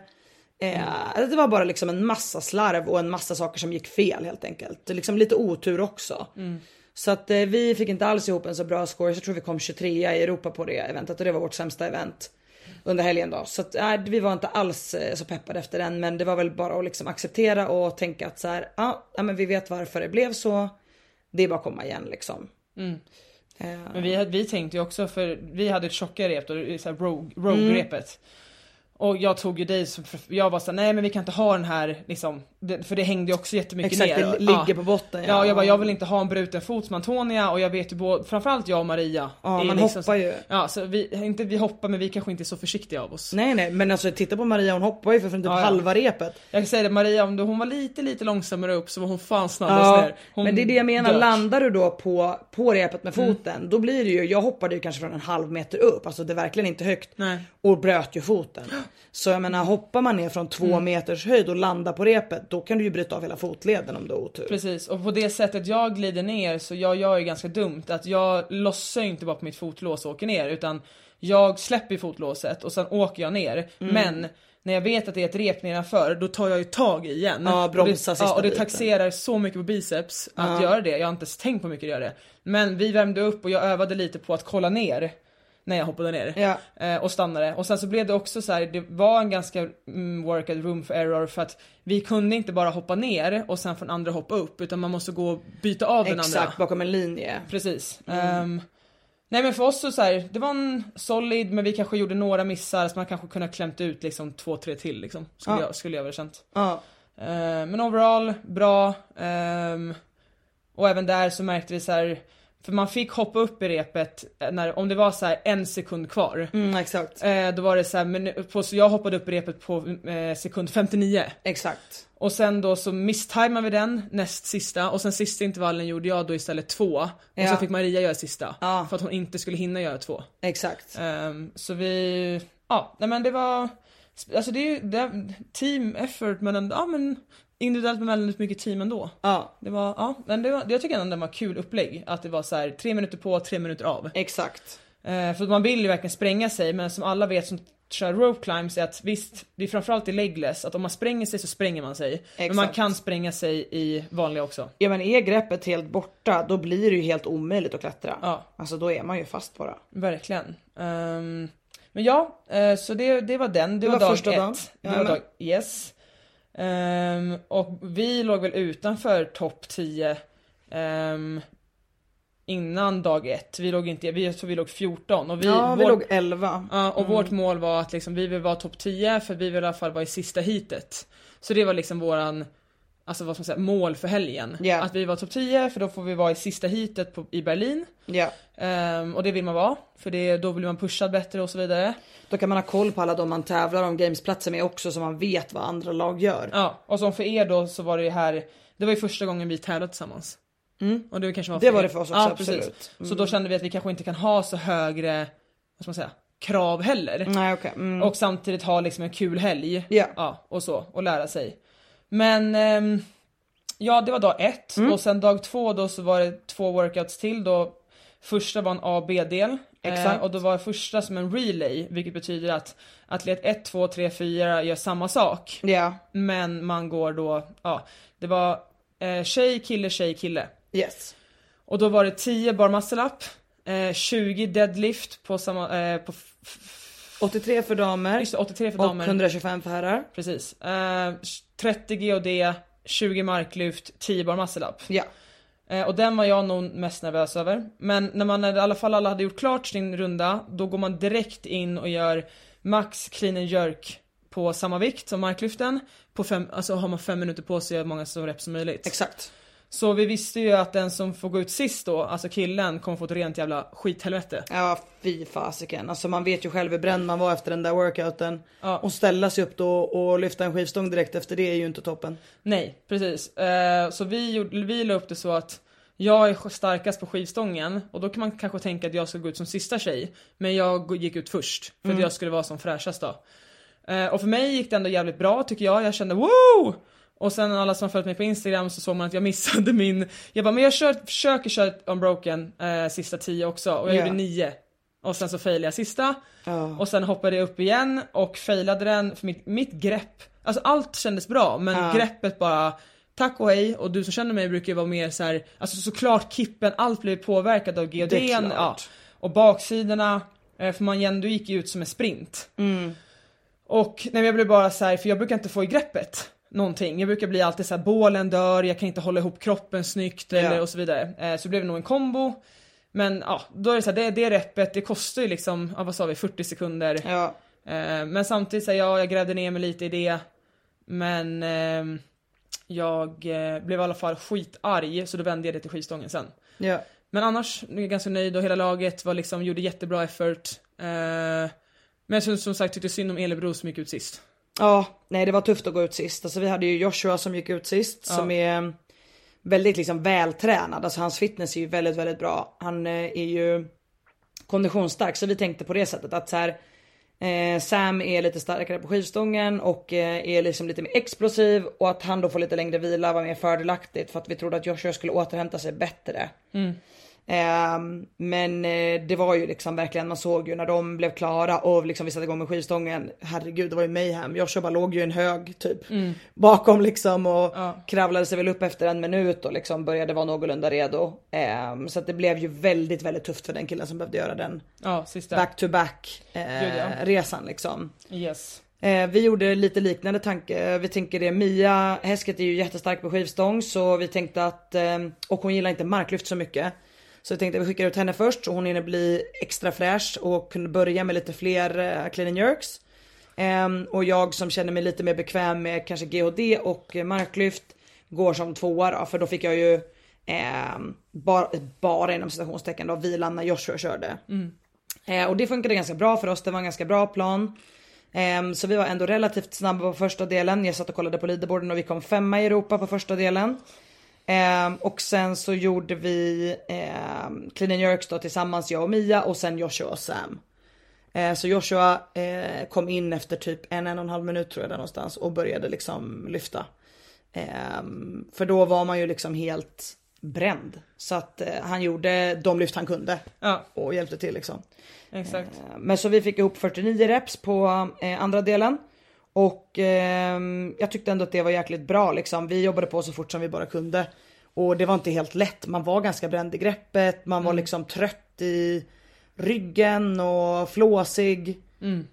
Eh, det var bara liksom en massa slarv och en massa saker som gick fel helt enkelt. Liksom lite otur också. Så att eh, vi fick inte alls ihop en så bra score. Jag tror vi kom 23 i Europa på det eventet och det var vårt sämsta event under helgen då. Så att, äh, vi var inte alls eh, så peppade efter den men det var väl bara att liksom acceptera och tänka att så här, ja, ja men vi vet varför det blev så. Det är bara att komma igen liksom. Eh, Men vi, vi tänkte ju också, för vi hade ett tjockare rep då, här rogue, rogue-repet. Och jag tog ju dig som, jag var såhär, nej men vi kan inte ha den här liksom, det, för det hängde ju också jättemycket Exakt, ner. det och- ligger ja. på botten. Ja, jag bara, jag vill inte ha en bruten fot som Antonia och jag vet ju både, framförallt jag och Maria. Ja, man liksom, hoppar ju. Ja, så vi, inte vi hoppar men vi kanske inte är så försiktiga av oss. Nej nej men alltså titta på Maria hon hoppar ju för typ Ja, ja. halva repet. Jag kan säga det, Maria om du- hon var lite lite långsammare upp så var hon fan snabbast Ja, ner. Hon men det är det jag menar, dök. landar du då på, på repet med Mm. foten då blir det ju, jag hoppade ju kanske från en halv meter upp, alltså det är verkligen inte högt. Nej. Och bröt ju foten. Så jag menar hoppar man ner från två Mm. meters höjd och landar på repet då kan du ju bryta av hela fotleden om du har otur. Precis, och på det sättet jag glider ner så jag gör ju ganska dumt att jag lossar ju inte bara på mitt fotlås och åker ner utan jag släpper fotlåset och sen åker jag ner. Mm. Men när jag vet att det är ett rep nedanför då tar jag ju tag i igen. Ja, och bromsa det, sista ja, och det taxerar så mycket på biceps att göra det. Jag har inte ens tänkt på hur mycket det gör det. Men vi värmde upp och jag övade lite på att kolla ner. När jag hoppade ner. Ja. Eh, och stannade. Och sen så blev det också så här, det var en ganska mm, workad room for error för att vi kunde inte bara hoppa ner och sen från andra hoppa upp utan man måste gå och byta av den andra. Exakt, bakom en linje. Precis. Ehm, nej men för oss så, så här, det var en solid men vi kanske gjorde några missar så man kanske kunde ha klämt ut liksom två, tre till liksom. Skulle, Ja. jag, skulle jag väl känt. Ja. Ehm, men overall, bra. Ehm, och även där så märkte vi så här. För man fick hoppa upp i repet när, om det var så här en sekund kvar. Mm, exakt. Eh, då var det så här, men på, så jag hoppade upp i repet på eh, sekund 59. Exakt. Och sen då så misstajmade vi den näst sista och sen sista intervallen gjorde jag då istället två. Och Ja. så fick Maria göra sista. Ja. För att hon inte skulle hinna göra två. Exakt. Ehm, så vi, ja nej men det var, alltså det är ju det team effort men ändå, ja men individuellt men väldigt mycket team ändå. Ja, Det var, ja men det var, jag tycker ändå det var kul upplägg. Att det var så här tre minuter på, tre minuter av. exakt. Eh, för man vill ju verkligen spränga sig men som alla vet som kör rope climbs är att visst, det är framförallt i legless att om man spränger sig så spränger man sig. Men man Exakt. kan spränga sig i vanliga också. Ja men är greppet helt borta då blir det ju helt omöjligt att klättra. Ja. Alltså då är man ju fast bara. Verkligen. Ehm, men ja, eh, så det, det var den. Det, Det var, var dag första ett. dagen. Det var Jajamän. dag, yes. Ehm, och vi låg väl utanför topp 10 ehm, innan dag ett. Vi låg inte, vi, så vi låg 14 och vi, ja vi vår- låg 11. Ja, och vårt mål var att liksom, vi vill vara topp 10 för vi vill i alla fall vara i sista heatet. Så det var liksom våran, alltså vad ska man säga, mål för helgen. Ja. Att vi var topp 10 för då får vi vara i sista heatet på, i Berlin. Ja. Ehm, och det vill man vara, för det, då blir man pushad bättre och så vidare. Då kan man ha koll på alla de man tävlar om gamesplatser med också så man vet vad andra lag gör. Ja, och som för er då så var det ju här, det var ju första gången vi tävlade tillsammans. Och det kanske var Det er. var det för oss också, ja, absolut. Precis. Så då kände vi att vi kanske inte kan ha så högre, vad ska man säga, krav heller. Nej okej. Mm. Och samtidigt ha liksom en kul helg. Ja. Ja, och så. Och lära sig. Men ehm, ja, det var dag ett. Mm. Och sen dag två då så var det två workouts till. Då första var en A och B-del. Exakt. Eh, och då var första som en relay, vilket betyder att atlet 1, 2, 3, 4 gör samma sak. Ja. Men man går då, ja, det var eh, tjej, kille, tjej, kille. Yes. Och då var det 10 bar muscle up, eh, 20 deadlift på samma, eh, på f- f- 83 för damer just det, 83 för och damer. 125 för herrar. Precis. Eh, 30 GOD, 20 marklyft, 10 bar muscle. Ja. Eh, och den var jag nog mest nervös över. Men när man i alla fall alla hade gjort klart sin runda, då går man direkt in och gör max clean and jerk på samma vikt som marklyften. På fem, alltså har man fem minuter på sig att göra många så reps som möjligt. Exakt. Så vi visste ju att den som får gå ut sist då, alltså killen, kommer få ett rent jävla skithelvete. Ja fy fasiken. Alltså man vet ju själv hur bränd man var efter den där workouten. Ja. Och ställa sig upp då och lyfta en skivstång direkt efter det är ju inte toppen. Nej, precis. Eh, så vi, gjorde, vi la upp det så att jag är starkast på skivstången och då kan man kanske tänka att jag ska gå ut som sista tjej. Men jag gick ut först för att jag skulle vara som fräschast då. Eh, och för mig gick det ändå jävligt bra tycker jag. Jag kände wow! Och sen alla som har följt mig på Instagram så såg man att jag missade min... Jag bara, men jag kör, försöker köra unbroken eh, sista tio också och jag Ja. gjorde nio. Och sen så failade jag sista. Ja. Och sen hoppade jag upp igen och failade den för mitt, mitt grepp, alltså allt kändes bra men Ja. greppet bara Tack och hej och du som känner mig brukar ju vara mer så här, alltså såklart kippen, allt blev påverkat av klart. Ja. Och baksidorna, eh, för man ändå gick ju ut som en sprint. Mm. Och nej, jag blev bara så här, för jag brukar inte få i greppet någonting. Jag brukar bli alltid så här, bålen dör, jag kan inte hålla ihop kroppen snyggt eller Ja. och så vidare. Eh, så det blev nog en kombo. Men ja, då är det så här, det, det repet, det kostar ju liksom, ja, vad sa vi, 40 sekunder. Ja. Eh, men samtidigt säger jag, jag grävde ner mig lite i det. Men ehm, jag eh, blev i alla fall skitarg så då vände jag det till skivstången sen. Ja. Men annars är jag ganska nöjd och hela laget var liksom, gjorde jättebra effort. Eh, men jag som sagt tyckte synd om Elebro som gick ut sist. Ja, nej det var tufft att gå ut sist. Alltså vi hade ju Joshua som gick ut sist Ja. som är väldigt liksom vältränad. Alltså hans fitness är ju väldigt, väldigt bra. Han eh, är ju konditionsstark så vi tänkte på det sättet att så här eh, Sam är lite starkare på skivstången och eh, är liksom lite mer explosiv och att han då får lite längre vila var mer fördelaktigt för att vi trodde att Joshua skulle återhämta sig bättre. Ehm, men eh, det var ju liksom verkligen, man såg ju när de blev klara och liksom vi satte igång med skivstången. Herregud det var ju mayhem. Joshua bara låg ju i en hög typ bakom liksom och kravlade sig väl upp efter en minut och liksom började vara någorlunda redo. Ehm, så att det blev ju väldigt väldigt tufft för den killen som behövde göra den Ja, back to back eh, ja. resan liksom. Yes. Eh, vi gjorde lite liknande tanke. Vi tänker det, Mia Häsket är ju jättestark på skivstång så vi tänkte att, eh, och hon gillar inte marklyft så mycket. Så vi tänkte att vi skickar ut henne först så hon hinner bli extra fräsch och kunde börja med lite fler eh, clean jerks. Ehm, och jag som känner mig lite mer bekväm med kanske GHD och eh, marklyft går som tvåa då för då fick jag ju ehm, bara, bara inom citationstecken då vilan när Joshua körde. Eh, och det funkade ganska bra för oss, det var en ganska bra plan. Ehm, så vi var ändå relativt snabba på första delen. Jag satt och kollade på leaderboarden och vi kom femma i Europa på första delen. Ehm, och sen så gjorde vi um, Clean and Jerks då tillsammans jag och Mia och sen Joshua och Sam. Eh, så Joshua eh, kom in efter typ en, en och en halv minut tror jag där någonstans och började liksom lyfta. Ehm, för då var man ju liksom helt bränd. Så att eh, han gjorde de lyft han kunde Ja, och hjälpte till liksom. exakt. Eh, Men så vi fick ihop 49 reps på eh, andra delen. Och ehm, jag tyckte ändå att det var jäkligt bra liksom. Vi jobbade på så fort som vi bara kunde. Och det var inte helt lätt. Man var ganska bränd i greppet. Man var liksom trött i ryggen och flåsig.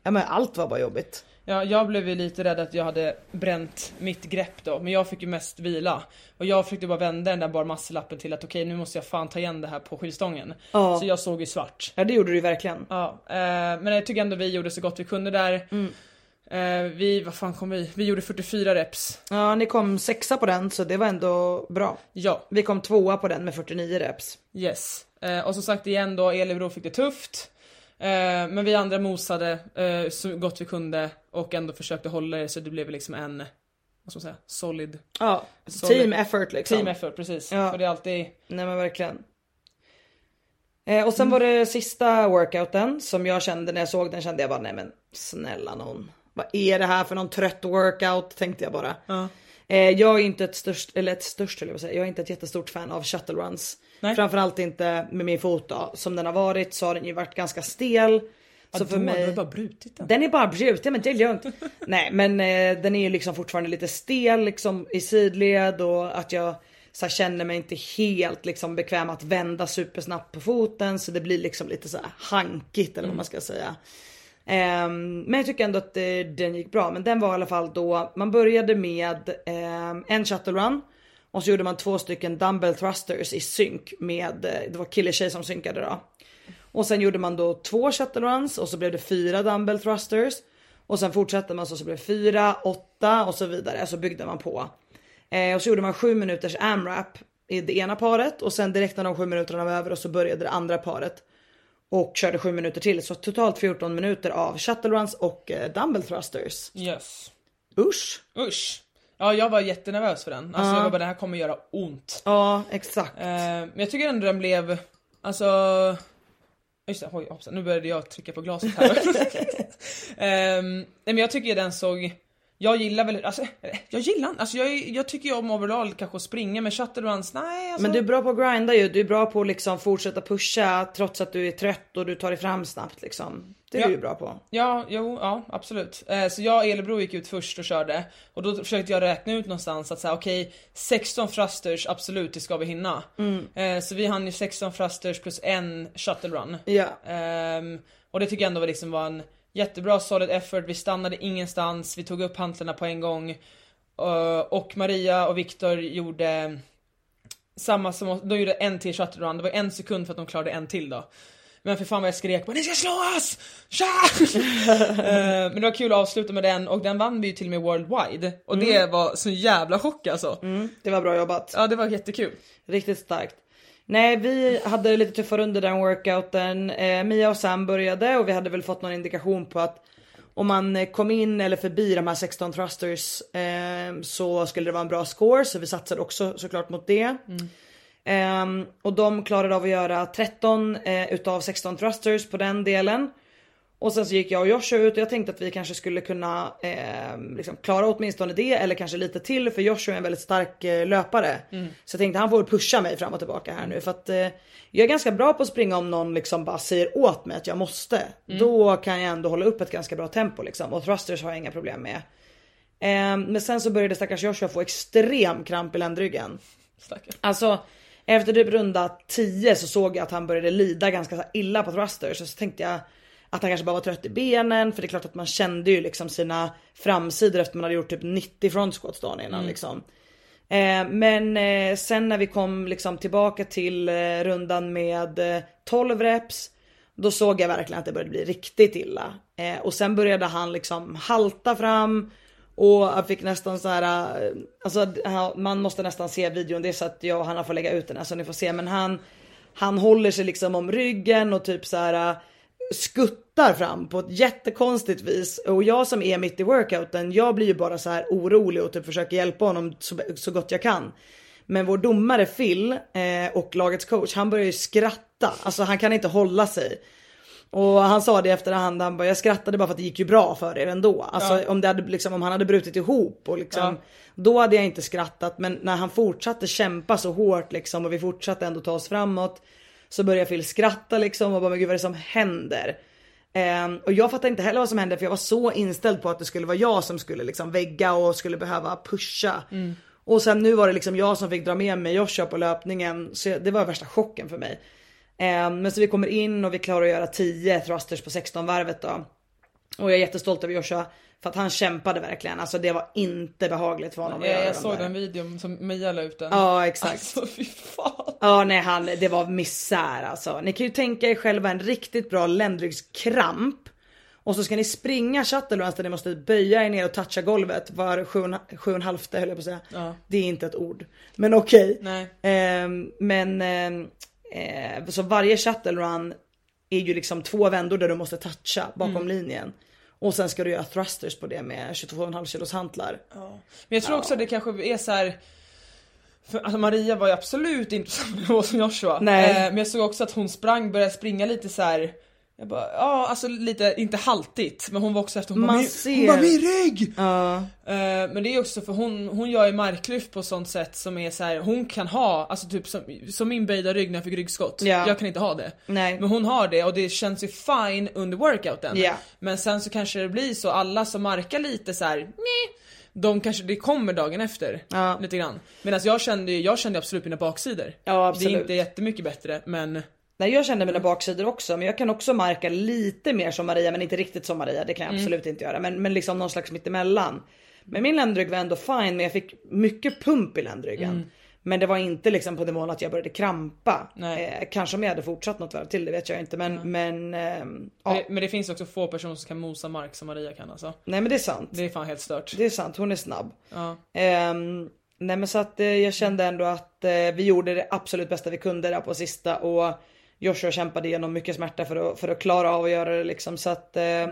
Ja men allt var bara jobbigt. Ja, jag blev ju lite rädd att jag hade bränt mitt grepp då, men jag fick ju mest vila. Och jag försökte bara vända den där bar muscle-lappen till att okej nu måste jag fan ta igen det här på skivstången. Ja. Så jag såg ju svart. Ja det gjorde du ju verkligen. Ja, eh, men jag tycker ändå vi gjorde så gott vi kunde där. Eh, vi, vad fan kom vi? Vi gjorde 44 reps. Ja ni kom sexa på den så det var ändå bra. Ja, Vi kom tvåa på den med 49 reps. yes. Eh, och som sagt igen då, Elebro fick det tufft. Eh, men vi andra mosade eh, så gott vi kunde och ändå försökte hålla det så det blev liksom en, vad ska man säga, solid Ja, Så team effort liksom. team effort precis. Ja. För det är alltid, Nej men verkligen. Eh, och sen var det sista workouten som jag kände när jag såg den kände jag bara nej men snälla någon. Vad är det här för någon trött workout tänkte jag bara. Eh, jag är inte ett störst, eller ett störst eller jag säga, jag är inte ett jättestort fan av shuttle runs. Nej. Framförallt inte med min fot då. Som den har varit så har den ju varit ganska stel. Så Ja, för mig... Har bara brutit den. Den är bara bruten men det är lugnt. Nej men eh, den är ju liksom fortfarande lite stel liksom i sidled och att jag så här, känner mig inte helt liksom bekväm att vända supersnabbt på foten så det blir liksom lite så här hankigt eller vad man ska säga. Ehm, men jag tycker ändå att eh, den gick bra. Men den var i alla fall då, man började med ehm, en shuttle run. Och så gjorde man två stycken dumbbell thrusters i synk med, eh, det var kille tjej som synkade då. Och sen gjorde man då två shuttle runs och så blev det fyra dumbbell thrusters. Och sen fortsatte man så, så blev det fyra, åtta och så vidare. Så byggde man på. Eh, och så gjorde man sju minuters AMRAP i det ena paret och sen direkt när de sju minuterna var över och så började det andra paret. Och körde sju minuter till så totalt 14 minuter av shuttle runs och eh, dumbbell thrusters. Yes. Usch. Usch. Ja, jag var jättenervös för den. Alltså jag var bara, det här kommer göra ont. Ja exakt. Eh, men jag tycker ändå den blev, alltså... Just det, oj, hoppsan, nu började jag trycka på glaset här. Ehm, nej men jag tycker den såg, jag gillar väl, alltså, eh, jag gillar alltså jag, jag tycker ju om overall kanske att springa med shuttle runs, nej alltså. Men du är bra på att grinda ju. Du är bra på att liksom fortsätta pusha trots att du är trött och du tar dig fram snabbt liksom. Det är Ja. du ju bra på. Ja, jo, ja absolut. Eh, så jag och Elebro gick ut först och körde och då försökte jag räkna ut någonstans att säga okej 16 thrusters absolut det ska vi hinna. Eh, så vi hann ju 16 thrusters plus en shuttle run. Ja. Ehm, och det tycker jag ändå var liksom var en jättebra solid effort, vi stannade ingenstans, vi tog upp hantlarna på en gång. Eh, och Maria och Viktor gjorde samma som de gjorde en till shuttle run, det var en sekund för att de klarade en till då. Men för fan vad jag skrek bara, ni ska slå oss! Tja! Eh, men det var kul att avsluta med den och den vann vi ju till och med worldwide. Och det var så jävla chock alltså. Mm, det var bra jobbat. Ja det var jättekul. Riktigt starkt. Nej vi hade lite tuffare under den workouten. Eh, Mia och Sam började och vi hade väl fått någon indikation på att om man eh, kom in eller förbi de här 16 thrusters eh, så skulle det vara en bra score så vi satsade också såklart mot det. Ehm, och de klarade av att göra 13 eh, utav 16 thrusters på den delen. Och sen så gick jag och Joshua ut och jag tänkte att vi kanske skulle kunna eh, liksom klara åtminstone det eller kanske lite till för Joshua är en väldigt stark eh, löpare. Så jag tänkte han får pusha mig fram och tillbaka här nu för att eh, jag är ganska bra på att springa om någon liksom bara säger åt mig att jag måste. Då kan jag ändå hålla upp ett ganska bra tempo liksom och thrusters har jag inga problem med. Eh, men sen så började stackars Joshua få extrem kramp i ländryggen. Stackare. Alltså efter typ runda 10 så såg jag att han började lida ganska illa på thrusters och så tänkte jag att han kanske bara var trött i benen för det är klart att man kände ju liksom sina framsidor efter man hade gjort typ 90 front squats dagen innan liksom. Eh, men eh, sen när vi kom liksom tillbaka till eh, rundan med eh, 12 reps då såg jag verkligen att det började bli riktigt illa. Eh, och sen började han liksom halta fram och jag fick nästan så här, eh, alltså man måste nästan se videon, det är så att jag och Hanna får lägga ut den här så ni får se. Men han, han håller sig liksom om ryggen och typ så här eh, skuttar fram på ett jättekonstigt vis. Och jag som är mitt i workouten, jag blir ju bara så här orolig och typ försöker hjälpa honom så, så gott jag kan. Men vår domare Phil eh, och lagets coach, han börjar ju skratta. Alltså han kan inte hålla sig. Och han sa det efterhand, han bara jag skrattade bara för att det gick ju bra för er ändå. Alltså om, det hade, liksom, om han hade brutit ihop och liksom, Ja. då hade jag inte skrattat. Men när han fortsatte kämpa så hårt liksom och vi fortsatte ändå ta oss framåt. Så började Phil skratta liksom och bara men gud vad är det som händer? Ehm, och jag fattade inte heller vad som hände för jag var så inställd på att det skulle vara jag som skulle liksom vägga och skulle behöva pusha. Och sen nu var det liksom jag som fick dra med mig Joshua på löpningen. Så det var värsta chocken för mig. Ehm, men så vi kommer in och vi klarar att göra 10 thrusters på 16 varvet då. Och jag är jättestolt över Joshua. För att han kämpade verkligen. Alltså det var inte behagligt för honom att Jag, göra jag de såg där. den videon som Mia la ut den. Ja exakt. Alltså fy fan. Ja nej han, det var misär alltså. Ni kan ju tänka er själva en riktigt bra ländryggskramp. Och så ska ni springa shuttle där ni måste böja er ner och toucha golvet var sju sju och en halvte höll jag på att säga. Ja. Det är inte ett ord. Men okej. Nej. Ehm, men ehm, eh, så varje shuttle run är ju liksom två vändor där du måste toucha bakom Mm. linjen. Och sen ska du göra thrusters på det med 22,5 kilos hantlar. Men jag tror också att det kanske är så här. För, alltså Maria var ju absolut inte på samma nivå som Joshua. Nej. Eh, men jag såg också att hon sprang, började springa lite så här. Jag bara, ja alltså lite, inte haltigt, men hon var också efter, hon Man bara, ser. hon bara min rygg! Ja. Eh, men det är också för hon, hon gör ju marklyft på sånt sätt som är så här, hon kan ha, alltså typ som, som min böjda rygg när jag fick ryggskott. Ja. Jag kan inte ha det. Nej. Men hon har det och det känns ju fine under workouten. Ja. Men sen så kanske det blir så, alla som markar lite så här, "Meh", de kanske, det kommer dagen efter. Ja. Lite grann. Medan jag kände jag kände absolut mina baksidor. Ja, absolut. Det är inte jättemycket bättre men Nej jag kände mina baksidor också men jag kan också marka lite mer som Maria men inte riktigt som Maria det kan jag absolut inte göra men, men liksom någon slags mittemellan. Men min ländrygg var ändå fine men jag fick mycket pump i ländryggen. Men det var inte liksom på nivån att jag började krampa. Eh, kanske om jag hade fortsatt något varv till det vet jag inte men men ehm, ja. men det finns också få personer som kan mosa mark som Maria kan alltså. Nej men det är sant. Det är fan helt stört. Det är sant hon är snabb. Ja. Ehm, nej men så att eh, jag kände ändå att eh, vi gjorde det absolut bästa vi kunde där på sista och Joshua kämpade igenom mycket smärta för att, för att klara av att göra det liksom så att eh,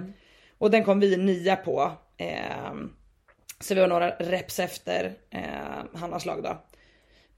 och den kom vi nia på. Ehm, så vi var några reps efter eh, Hannas lag då.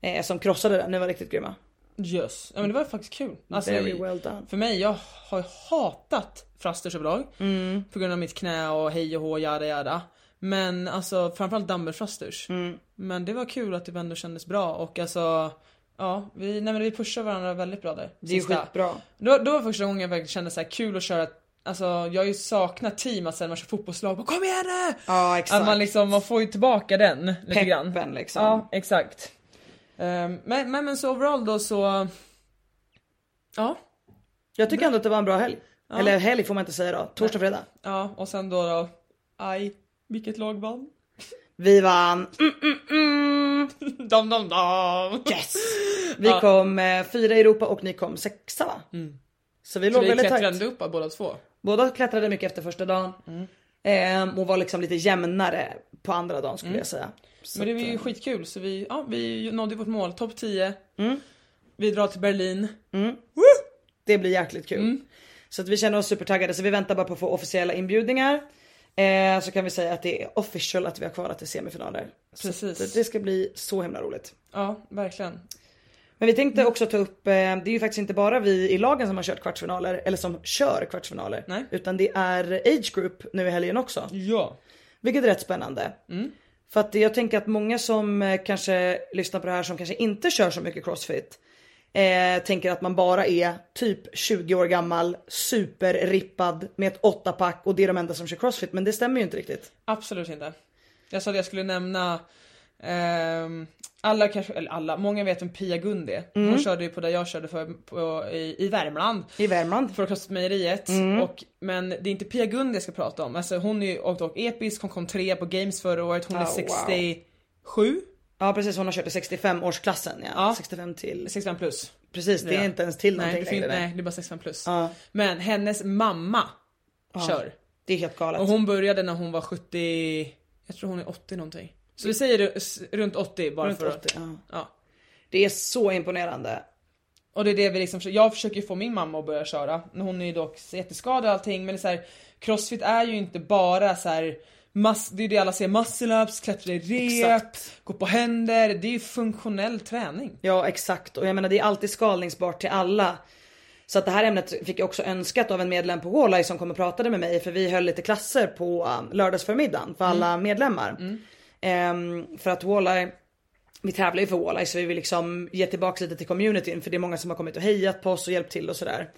Eh, som krossade den, det var riktigt grymma. Yes. Ja men det var faktiskt kul. Alltså, Very well done. För mig, jag har hatat thrusters överlag. Mm. På grund av mitt knä och hej och hå, jada jada. Men alltså framförallt dumbbell thrusters. Mm. Men det var kul att det ändå kändes bra och alltså Ja, vi, nej men vi pushar varandra väldigt bra där. Det är sista. skitbra. Då, då var första gången jag verkligen kände så här kul att köra Alltså jag har ju saknat team att sen man kör fotbollslag, bara, kom igen nu! Ja exakt. Att man liksom, man får ju tillbaka den lite grann. Peppen liksom. Ja, exakt. Ehm, men, men, men så overall då så... Ja, Jag tycker ändå att det var en bra helg. Eller helg får man inte säga då. Torsdag, fredag. ja och sen då då... Aj, vilket lag vann? Vi vann. Mm, mm, mm. dam, dam, dam! Yes! Vi Ja. kom eh, fyra i Europa och ni kom sexa va? Så vi Så låg vi väldigt klättrade tajt. upp båda två. Båda klättrade mycket efter första dagen. Ehm, och var liksom lite jämnare på andra dagen skulle jag säga. Så Men det var ju eh, skitkul så vi, ja, vi nådde vårt mål, topp 10. Vi drar till Berlin. det blir jäkligt kul. Så att vi känner oss supertaggade så vi väntar bara på att få officiella inbjudningar. Eh, så kan vi säga att det är official att vi har kvarat till semifinaler. Så Precis. att det ska bli så himla roligt. Ja, verkligen. Men vi tänkte också ta upp, eh, det är ju faktiskt inte bara vi i lagen som har kört kvartsfinaler, eller som kör kvartsfinaler. Nej. Utan det är Age Group nu i helgen också. Ja. Vilket är rätt spännande. För att jag tänker att många som eh, kanske lyssnar på det här som kanske inte kör så mycket crossfit. Eh, tänker att man bara är typ 20 år gammal, superrippad med ett åttapack och det är de enda som kör crossfit. Men det stämmer ju inte riktigt. Absolut inte. Jag sa att jag skulle nämna ehm, alla kanske, eller alla, många vet vem Pia Gund är. Hon körde ju på där jag körde för, på, i, i Värmland. I Värmland. För Crossfit-mejeriet. Och, men det är inte Pia Gund jag ska prata om. Alltså hon är ju åkt och episk, hon kom trea på games förra året, hon är Oh, wow. 67? Ja precis, hon har kört i 65-årsklassen ja. Ja. 65 till. 65 plus. Precis, det är Ja. inte ens till Nej, någonting det fin- längre. nej, det är bara 65 plus. Ja. Men hennes mamma kör. Det är helt galet. Och hon började när hon var 70, jag tror hon är 80 någonting. Så vi säger runt 80 bara Runt för 80, ja. Ja. Det är så imponerande. Och det är det vi liksom, jag försöker ju få min mamma att börja köra. Hon är ju dock jätteskadad och allting men det är så här, Crossfit är ju inte bara så här. Mass, det är det alla säger, muscle ups, klättra i rep, Exakt. gå på händer. Det är ju funktionell träning. Ja exakt och jag menar det är alltid skalningsbart till alla. Så att det här ämnet fick jag också önskat av en medlem på Walleye som kom och pratade med mig för vi höll lite klasser på um, lördagsförmiddagen för alla medlemmar. Ehm, för att Walleye, vi tävlar ju för Walleye så vi vill liksom ge tillbaka lite till communityn för det är många som har kommit och hejat på oss och hjälpt till och sådär.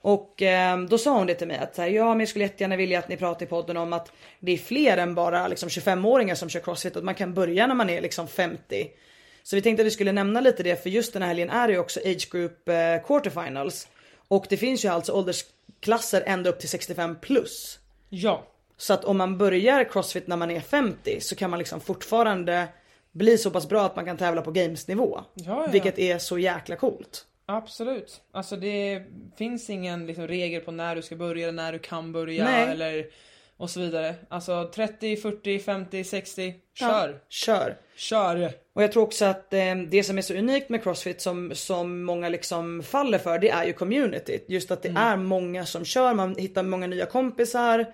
Och ehm, då sa hon det till mig att så här, ja men jag skulle jättegärna vilja att ni pratar i podden om att det är fler än bara liksom 25-åringar som kör crossfit och man kan börja när man är liksom 50. Så vi tänkte att vi skulle nämna lite det för just den här helgen är det ju också age group eh, quarterfinals. Och det finns ju alltså åldersklasser ända upp till 65 plus. Ja. Så att om man börjar crossfit när man är 50 så kan man liksom fortfarande bli så pass bra att man kan tävla på gamesnivå. Ja, ja. Vilket är så jäkla coolt. Absolut. Alltså det finns ingen liksom, regel på när du ska börja, när du kan börja Nej. eller och så vidare. Alltså 30, 40, 50, 60. Kör! Ja, kör. Kör! Och jag tror också att eh, det som är så unikt med crossfit som, som många liksom faller för det är ju communityt. Just att det är många som kör, man hittar många nya kompisar.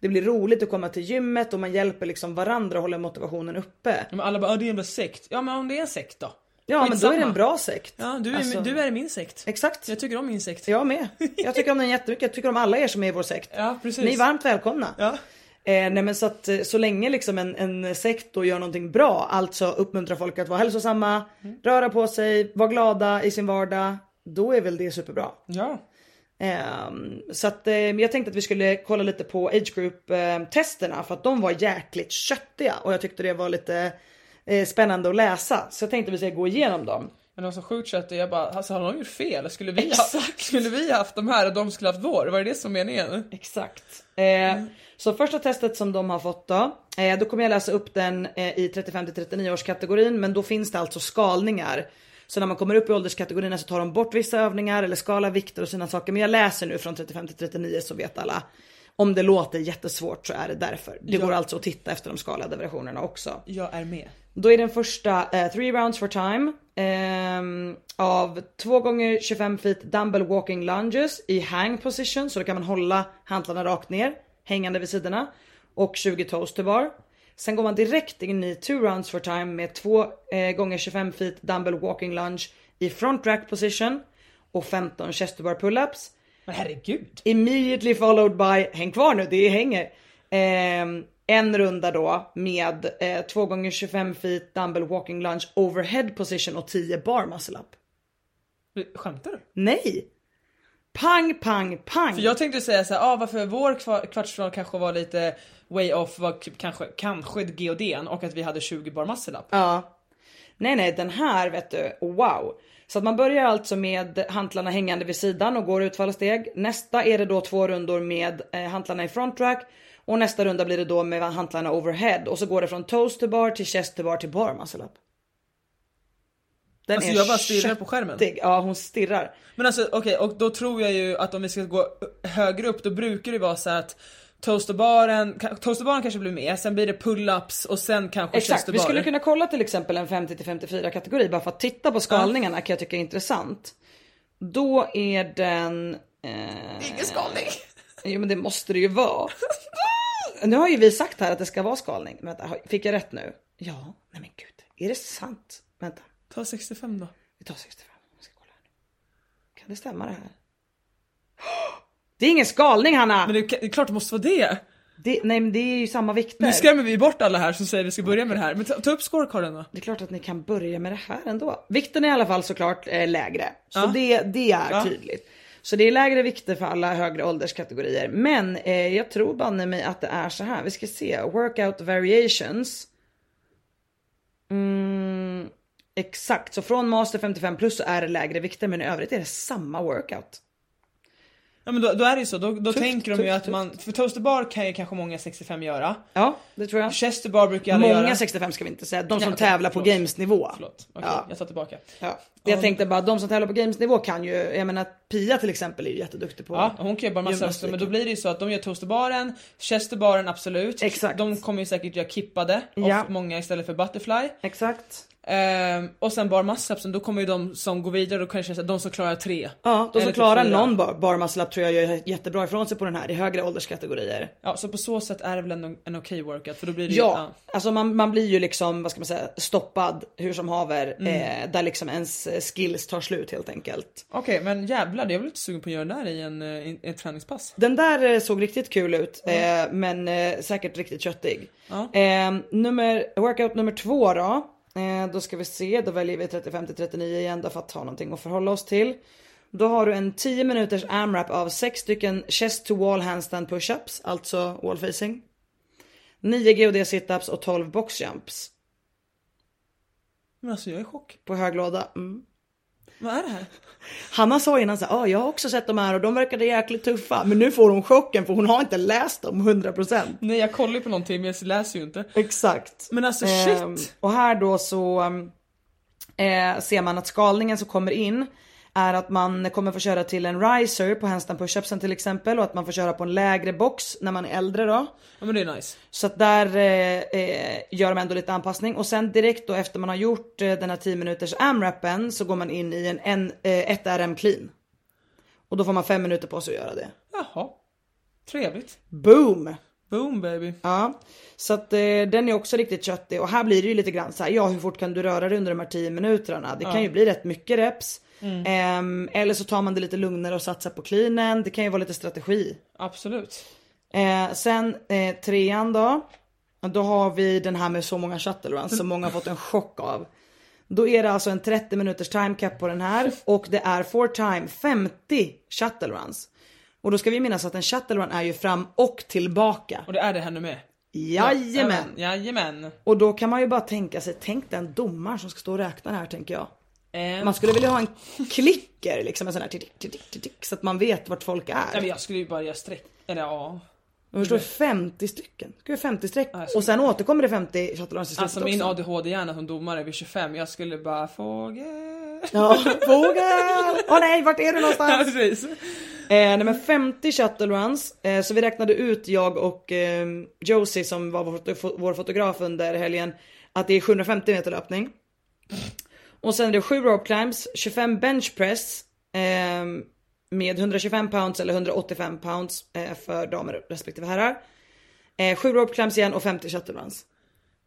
Det blir roligt att komma till gymmet och man hjälper liksom varandra och håller motivationen uppe. Men alla bara "Ah, det är en sekt. Ja men om det är en sekt då? Ja men då är det en bra sekt. Ja du är, Alltså, du är min sekt. Exakt. Jag tycker om min sekt. Jag med. Jag tycker om den jättemycket. Jag tycker om alla er som är i vår sekt. Ja, precis. Ni är varmt välkomna. Ja. Eh, nej men så att eh, så länge liksom en, en sekt då gör någonting bra, alltså uppmuntrar folk att vara hälsosamma, Mm. röra på sig, vara glada i sin vardag, då är väl det superbra. Ja. Ehm, så att eh, jag tänkte att vi skulle kolla lite på age group eh, testerna för att de var jäkligt köttiga och jag tyckte det var lite eh, spännande att läsa. Så jag tänkte vi ska gå igenom dem. Men de var så sjukt köttiga, jag bara alltså har de gjort fel? Skulle vi, ha, skulle vi haft de här och de skulle haft vår? Var det det som meningen? Exakt. Eh, Så första testet som de har fått då, eh, då kommer jag läsa upp den eh, i 35 till 39 års kategorin men då finns det alltså skalningar. Så när man kommer upp i ålderskategorierna så tar de bort vissa övningar eller skalar vikter och sina saker. Men jag läser nu från 35 till 39 så vet alla. Om det låter jättesvårt så är det därför. Det Ja. går alltså att titta efter de skalade versionerna också. Jag är med. Då är den första eh, three rounds for time ehm, av 2 gånger 25 feet dumbbell walking lunges i hang position så då kan man hålla hantlarna rakt ner hängande vid sidorna och 20 toes to bar. Sen går man direkt in i two rounds for time med 2 eh, gånger 25 feet dumbbell walking lunge i front rack position och 15 chest to bar pull-ups. Men herregud. Immediately followed by, häng kvar nu, det hänger. Ehm, en runda då med eh, 2 gånger 25 feet dumbbell walking lunge overhead position och 10 bar muscle up. Skämtar du? Nej! Pang, pang, pang! För jag tänkte säga såhär, ah, varför vår kva- kvartsfinal kanske var lite way off var kanske, kanske GOD'n och att vi hade 20 bar muscle up. Ja. Nej, nej, den här vet du, wow. Så att man börjar alltså med hantlarna hängande vid sidan och går utfallssteg. Nästa är det då två rundor med eh, hantlarna i front rack och nästa runda blir det då med hantlarna overhead och så går det från toes to bar till chest to bar till bar muscle up. Den Alltså, jag bara stirrar på skärmen. köttig. Ja, hon stirrar. Men alltså okej, och då tror jag ju att om vi ska gå högre upp då brukar det vara så att toasterbaren, toasterbaren kanske blir med, sen blir det pull-ups och sen kanske Exakt, vi skulle kunna kolla till exempel en 50 till 54 kategori bara för att titta på skalningarna kan jag tycka är intressant. Då är den... Eh... Ingen skalning! Jo men det måste det ju vara. nu har ju vi sagt här att det ska vara skalning. Vänta, fick jag rätt nu? Ja, nej men gud. Är det sant? Vänta. Ta 65 då. Vi tar 65. Jag ska kolla här. Kan det stämma det här? Det är ingen skalning Hanna! Men det, är klart det måste vara det. Det, nej men det är ju samma vikter. Nu skrämmer vi bort alla här som säger att vi ska börja med det här. Men ta, ta upp scorecarden då. Det är klart att ni kan börja med det här ändå. Vikten är i alla fall såklart eh, lägre. Så Ja. det, det är Ja. tydligt. Så det är lägre vikter för alla högre ålderskategorier. Men eh, jag tror banne mig att det är så här. Vi ska se. Workout variations. Mm, exakt, så från master 55 plus så är det lägre vikter men i övrigt är det samma workout. Ja men då, då är det ju så, då, då Tufft, tänker de ju tufft, att man, för toaster bar kan ju kanske många 65 göra. Ja, det tror jag. Chester bar brukar alla Många göra. 65 ska vi inte säga, de som Nej, okej, tävlar på förlåt. gamesnivå. Förlåt, okej Ja. jag tar tillbaka. Ja. Jag tänkte bara de som tävlar på gamesnivå kan ju, jag menar Pia till exempel är ju jätteduktig på Ja, hon kan ju bara massa röster, men då blir det ju så att de gör toasterbaren, Chesterbaren absolut. Exakt. De kommer ju säkert göra kippade, Ja. många istället för butterfly. Exakt. Ehm, och sen bar muscle-upsen, då kommer ju de som går vidare, då kanske de som klarar tre. Ja, de som typ klarar fyra. någon bar, bar muscle up tror jag gör jättebra ifrån sig på den här i högre ålderskategorier. Ja, så på så sätt är det väl en, en okej workout, för då blir det ju- Ja, alltså man, man blir ju liksom, vad ska man säga, stoppad hur som haver. Mm. Eh, där liksom ens skills tar slut helt enkelt. Okej, men jävlar, det är väl lite sugen på att göra den där i en, eh, i ett träningspass. Den där eh, såg riktigt kul ut, eh, men eh, säkert riktigt köttig. Ja. Eh, nummer, workout nummer två då. Eh, då ska vi se, då väljer vi 35 till 39 igen då för att ha någonting att förhålla oss till. Då har du en 10 minuters AMRAP av 6 stycken chest to wall handstand pushups, alltså wall facing. 9 GOD situps och 12 boxjumps Men alltså jag är i chock. på hög låda. Mm. Vad är det här? Hanna sa innan så här, ah, jag har också sett de här och de verkade jäkligt tuffa. Men nu får hon chocken för hon har inte läst dem 100%. Nej jag kollar ju på någonting men jag läser ju inte. Exakt. Men alltså shit! Ehm, och här då så eh, ser man att skalningen som kommer in är att man kommer få köra till en riser på handstand pushupsen till exempel och att man får köra på en lägre box när man är äldre då. Ja men det är nice. Så att där eh, eh, gör de ändå lite anpassning och sen direkt då efter man har gjort eh, den här 10 minuters AMRAPen så går man in i en, en eh, 1 RM clean. Och då får man 5 minuter på sig att göra det. Jaha. Trevligt. Boom! Boom baby. Ja, så att eh, den är också riktigt köttig och här blir det ju lite grann så här, ja hur fort kan du röra dig under de här 10 minuterna? Det kan ju bli rätt mycket reps. Ehm, eller så tar man det lite lugnare och satsar på cleanen. Det kan ju vara lite strategi. Absolut. Eh, sen eh, trean då. Då har vi den här med så många shuttle runs som många har fått en chock av. Då är det alltså en 30 minuters time cap på den här och det är for time 50 shuttle runs. Och då ska vi minnas att en shuttle run är ju fram och tillbaka. Och det är det här nu med. Jajamän. Jajamän. Och då kan man ju bara tänka sig, tänk den domaren som ska stå och räkna det här tänker jag. Ehm, Man skulle vilja ha en klicker liksom, en sån här tick, tick, tick, tick, tick, så att man vet vart folk ja, men är. jag skulle ju bara göra streck. Eller ja. Jag förstår 50 stycken. Vi 50 streck Ja, skulle- och sen återkommer det 50 shuttle i slutet Alltså min. ADHD-hjärna som domare vid 25, jag skulle bara fågel. Ja, fågel! Åh nej, vart är du Ja, någonstans? precis. Eh, nej men 50 shuttle runs, eh, så vi räknade ut jag och eh, Josie som var vår, vår fotograf under helgen att det är 750 meter löpning. Och sen är det 7 rope climbs, 25 bench press eh, med 125 pounds eller 185 pounds eh, för damer respektive herrar. Eh, 7 rope climbs igen och 50 shuttle runs.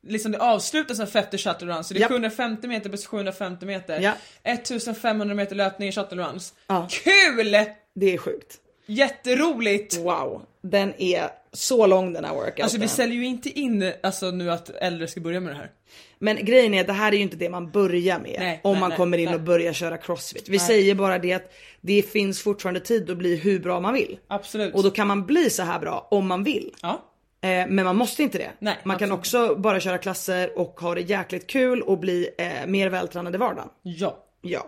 Liksom det avslutas som 50 shuttle runs, så det är Japp. 750 meter plus 750 meter. Ja. 1500 meter löpning i shuttle runs. Ja. Kul! Det är sjukt. Jätteroligt! Wow, den är så lång den här workouten. Alltså vi säljer ju inte in alltså nu att äldre ska börja med det här. Men grejen är, det här är ju inte det man börjar med Nej, om nej, man nej, kommer in och börjar köra crossfit. Vi säger bara det att det finns fortfarande tid att bli hur bra man vill. Absolut. Och då kan man bli så här bra om man vill. Ja. Eh, men man måste inte det. Man kan absolut. också bara köra klasser och ha det jäkligt kul och bli eh, mer vältränad i vardagen. Ja. Ja.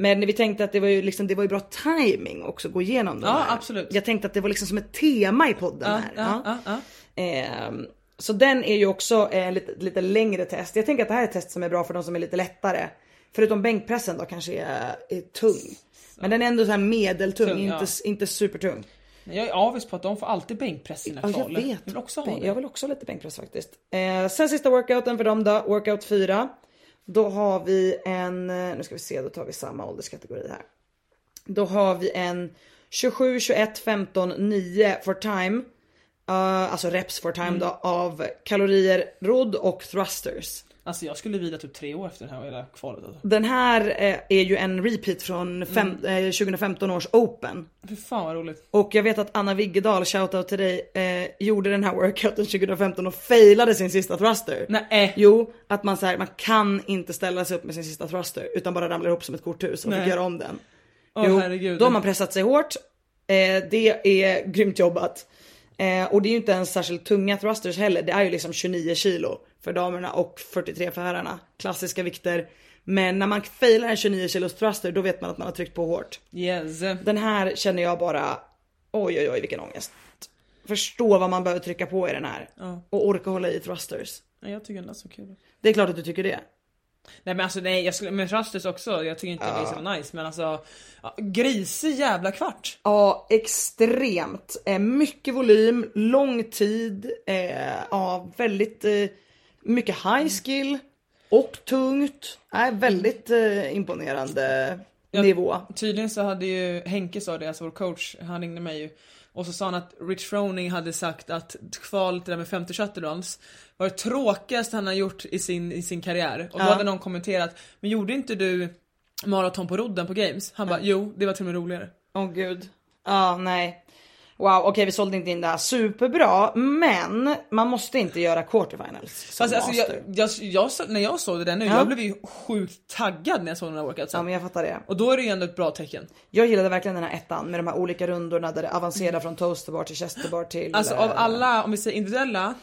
Men vi tänkte att det var ju liksom, det var ju bra timing också att gå igenom den Ja, här. absolut. Jag tänkte att det var liksom som ett tema i podden Ja, här. ja, ja. Ehm, så den är ju också eh, lite, lite längre test. Jag tänker att det här är ett test som är bra för de som är lite lättare. Förutom bänkpressen då kanske är, är tung. Men den är ändå så här medeltung, Tung, inte, inte supertung. Jag är avis på att de får alltid bänkpress i sina Ja, jag vet. Jag vill också ha det. Jag vill också ha lite bänkpress faktiskt. Eh, sen sista workouten för dem då, workout 4. Då har vi en, eh, nu ska vi se, då tar vi samma ålderskategori här. Då har vi en 27, 21, 15, 9 for time. Uh, alltså reps for time Mm. då av kalorier, rodd och thrusters. Alltså jag skulle vila typ tre år efter det här hela kvalet alltså. Den här eh, är ju en repeat från fem, Mm. eh, 2015 års Open. Fy fan vad roligt. Och jag vet att Anna Wiggedal, shoutout till dig, eh, gjorde den här workouten 2015 och failade sin sista thruster. Nej. Jo, att man, så här, man kan inte ställa sig upp med sin sista thruster utan bara ramlar ihop som ett korthus och Nej. fick göra om den. Åh Jo, herregud. Då har man pressat sig hårt. Eh, det är grymt jobbat. Eh, och det är ju inte ens särskilt tunga thrusters heller. Det är ju liksom 29 kilo för damerna och 43 för herrarna. Klassiska vikter. Men när man failar en 29 kilos thruster då vet man att man har tryckt på hårt. Yes. Den här känner jag bara, oj oj oj vilken ångest. Förstå vad man behöver trycka på i den här. Ja. Och orka hålla i thrusters. Nej, jag tycker ändå så kul. Det är klart att du tycker det. Nej men alltså nej, jag skulle, med thrusters också, jag tycker inte det är så nice men alltså ja, Grisig jävla kvart. Ja, extremt. Eh, mycket volym, lång tid, eh, ja, väldigt eh, mycket high skill och tungt. Eh, väldigt eh, imponerande Ja. nivå. Tydligen så hade ju Henke sa det, alltså vår coach, han ringde mig ju och så sa han att Rich Froning hade sagt att kvalet där med 50 shutterruns var det tråkigaste han har gjort i sin, i sin karriär. Och då Ja. hade någon kommenterat, men gjorde inte du maraton på rodden på games? Han bara, jo det var till och med roligare. Åh gud. Ja, nej. Wow, okej vi sålde inte in det här superbra, men man måste inte göra quarterfinals Fast alltså, jag, jag, jag, när jag såg det där nu, Ja. jag blev ju sjukt taggad när jag såg den här workoutsen. Ja men jag fattar det. Och då är det ju ändå ett bra tecken. Jag gillade verkligen den här ettan med de här olika rundorna där det avancerar från toasterbar till chesterbar till... Alltså eh, av alla, om vi säger individuella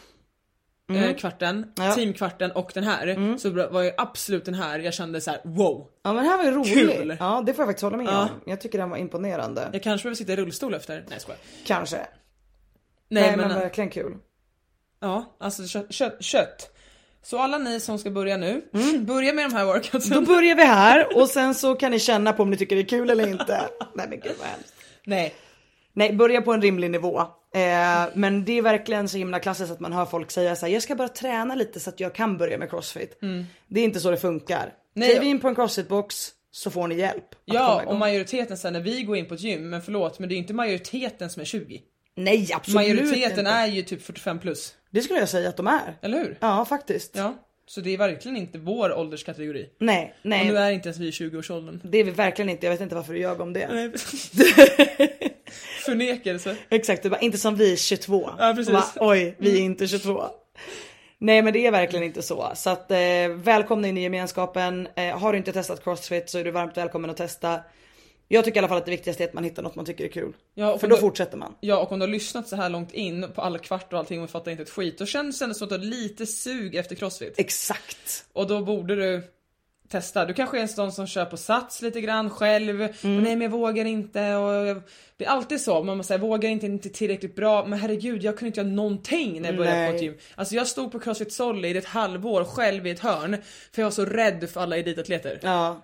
eh, kvarten, Mm. Ja. Mm. teamkvarten och den här så var ju absolut den här jag kände så här: wow. Ja men det här var ju rolig. Kul. Ja det får jag faktiskt hålla med Ja. om. Jag tycker den var imponerande. Jag kanske behöver sitta i rullstol efter. Nej jag skojar. Kanske. Nej, Nej, men, men, verkligen kul. ja, alltså kött, kött, kött. Så alla ni som ska börja nu, börja med de här Då workoutsen. börjar vi här och sen så kan ni känna på om ni tycker det är kul eller inte. Nej men gud vad hemskt. Nej. Nej, börja på en rimlig nivå. Eh, men det är verkligen så himla klassiskt att man hör folk säga så här, jag ska bara träna lite så att jag kan börja med crossfit. Det är inte så det funkar. Nej. Kliv in på en crossfitbox så får ni hjälp. Ja, och majoriteten sen när vi går in på ett gym, men förlåt men det är inte majoriteten som är 20. Nej absolut Majoriteten inte. är ju typ 45 plus. Det skulle jag säga att de är. Eller hur? Ja faktiskt. Ja. Så det är verkligen inte vår ålderskategori. Nej, Och nu nej. är inte ens vi i 20-årsåldern. Det är vi verkligen inte. Jag vet inte varför du ljög om det. Förnekelse. Exakt, du bara inte som vi 22. Ja, precis. Va, Oj, vi är inte 22. Nej men det är verkligen inte så. Så att eh, välkomna in i gemenskapen. Eh, har du inte testat crossfit så är du varmt välkommen att testa. Jag tycker i alla fall att det viktigaste är att man hittar något man tycker är kul. Ja, och För då du- fortsätter man. Ja och om du har lyssnat så här långt in på alla kvart och allting och fattar inte ett skit, då känns det som att du har lite sug efter crossfit. Exakt. Och då borde du testa. Du kanske är en sån som kör på sats lite grann själv. Mm. Men nej men jag vågar inte och. Det är alltid så, man säger vågar inte, inte tillräckligt bra. Men herregud jag kunde inte göra någonting när jag började på Nej. ett gym. Alltså jag stod på Crossfit Solid i ett halvår själv i ett hörn. För jag var så rädd för alla elitatleter. Ja.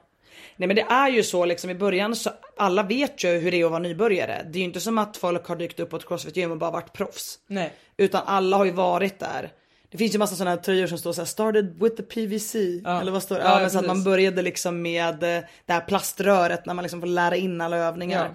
Nej men det är ju så liksom i början så alla vet ju hur det är att vara nybörjare. Det är ju inte som att folk har dykt upp på ett crossfit gym och bara varit proffs. Nej. Utan alla har ju varit där. Det finns ju massa sådana här tröjor som står så här started with the PVC. Ja. Eller vad står det? Ja, Ja, men så att man började liksom med eh, det här plaströret när man liksom får lära in alla övningar.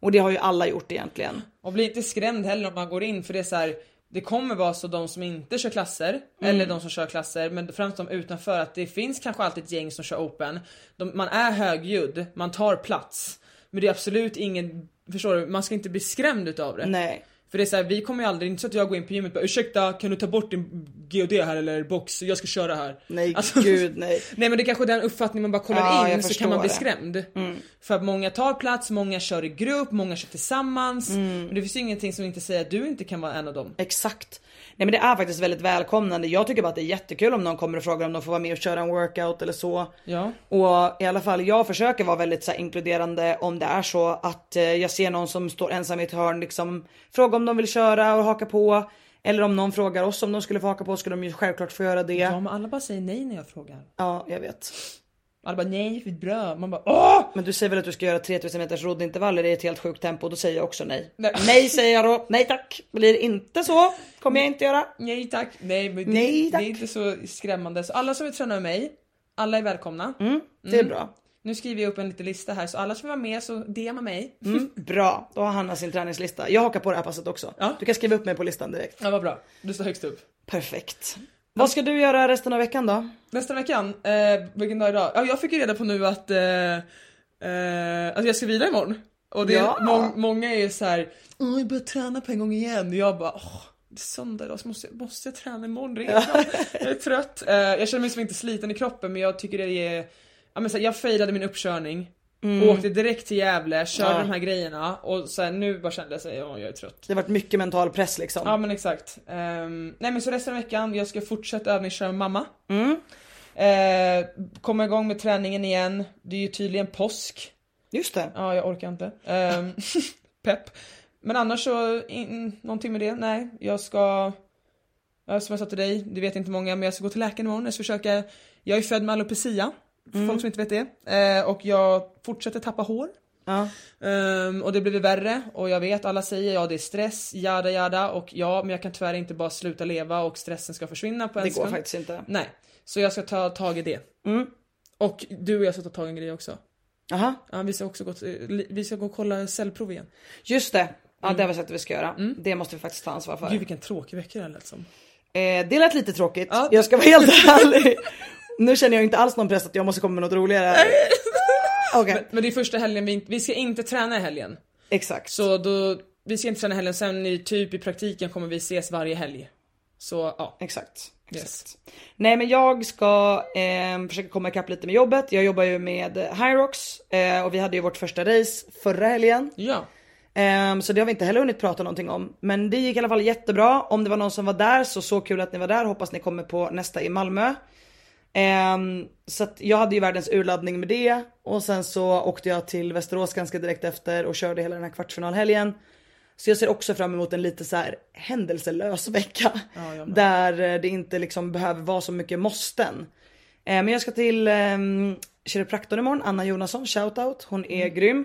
Och det har ju alla gjort egentligen. Och bli inte skrämd heller om man går in för det är så här. Det kommer vara så de som inte kör klasser, eller de som kör klasser, men främst de utanför att det finns kanske alltid ett gäng som kör open. De, man är högljudd, man tar plats. Men det är absolut ingen, förstår du, man ska inte bli skrämd utav det. Nej. För det är så här, vi kommer ju aldrig, inte så att jag går in på gymmet och bara ursäkta kan du ta bort din GOD här eller box, jag ska köra här. Nej Alltså- gud nej. Nej men det är kanske är den uppfattningen man bara kollar Ja, in så kan man bli det. skrämd. För att många tar plats, många kör i grupp, många kör tillsammans. Men det finns ju ingenting som inte säger att du inte kan vara en av dem. Exakt. Nej men det är faktiskt väldigt välkomnande. Jag tycker bara att det är jättekul om någon kommer och frågar om de får vara med och köra en workout eller så. Ja. Och i alla fall jag försöker vara väldigt så här, inkluderande om det är så att eh, jag ser någon som står ensam i ett hörn liksom fråga om de vill köra och haka på. Eller om någon frågar oss om de skulle få haka på skulle de ju självklart få göra det. Ja Ja, men alla bara säger nej när jag frågar. jag vet. Alla bara nej för bra. Man bara åh! Men du säger väl att du ska göra 3000 meters roddintervaller i ett helt sjukt tempo. Då säger jag också nej. Nej. Nej säger jag då. Nej tack. Blir det inte så kommer jag inte göra. Nej tack. Nej men det, Nej, tack. det är inte så skrämmande. Så alla som vill träna med mig, alla är välkomna. Det är bra. Nu skriver jag upp en liten lista här så alla som vill vara med så DMa mig. Mm, bra, då har Hanna sin träningslista. Jag hakar på det här passet också. Ja. Du kan skriva upp mig på listan direkt. Ja vad bra. Du står högst upp. Perfekt. Vad ska du göra resten av veckan då? Nästa veckan, eh, vilken dag är idag? Ja, jag fick ju reda på nu att, eh, eh, att jag ska vidare imorgon. Och det, Ja. må, många är så här, "Åh, jag börjar träna på en gång igen. Och jag bara, åh, det är söndag idag så måste jag, måste jag träna imorgon redan? jag är trött. Eh, jag känner mig som inte sliten i kroppen men jag tycker det är, ja men så här, jag failade min uppkörning. Åkte direkt till Gävle, körde Mm. Ja. de här grejerna och här, nu bara kände jag ja jag är trött. Det har varit mycket mental press liksom. Ja men exakt. Ehm, nej men så resten av veckan, jag ska fortsätta övningsköra med mamma. Mm. Eh, komma igång med träningen igen. Det är ju tydligen påsk. Just det. Ja, jag orkar inte. Ehm, pepp. Men annars så, in, någonting med det? Nej, jag ska... Som jag sa till dig, det vet inte många, men jag ska gå till läkaren imorgon. Jag ska försöka... Jag är född med alopecia, för folk som inte vet det. Eh, och jag fortsätter tappa hår. Ja. Ehm, och det blir vävärre och jag vet, alla säger ja det är stress, jada jada och ja men jag kan tyvärr inte bara sluta leva och stressen ska försvinna på en Det går sekund. faktiskt inte. Nej, så jag ska ta tag i det. Mm. Och du och jag ska ta tag i en grej också. Aha. Ja, vi ska också gå, till, vi ska gå och kolla cellprov igen. Just det. Ja det har vi sagt att vi ska göra. Det måste vi faktiskt ta ansvar för. Gud vilken tråkig vecka det här lät som. Eh, det lät lite tråkigt. Ja. Jag ska vara helt ärlig. Nu känner jag inte alls någon press att jag måste komma med något roligare. Okej, Men, men det är första helgen vi vi ska inte träna i helgen. exakt. Så då, vi ska inte träna i helgen, sen i typ i praktiken kommer vi ses varje helg. Så ja. Exakt. Yes. exakt. Nej men jag ska eh, försöka komma ikapp lite med jobbet. Jag jobbar ju med Hyrox eh, och vi hade ju vårt första race förra helgen. Ja. Ehm, så det har vi inte heller hunnit prata någonting om. Men det gick i alla fall jättebra. Om det var någon som var där så så kul att ni var där. Hoppas ni kommer på nästa i Malmö. Ehm, så att jag hade ju världens urladdning med det. Och sen så åkte jag till Västerås ganska direkt efter och körde hela den här kvartsfinalhelgen. Så jag ser också fram emot en lite så här händelselös vecka. Ja, där eh, det inte liksom behöver vara så mycket måsten. Eh, men jag ska till um, kiropraktorn imorgon, Anna Jonasson, shoutout. Hon är Mm. grym.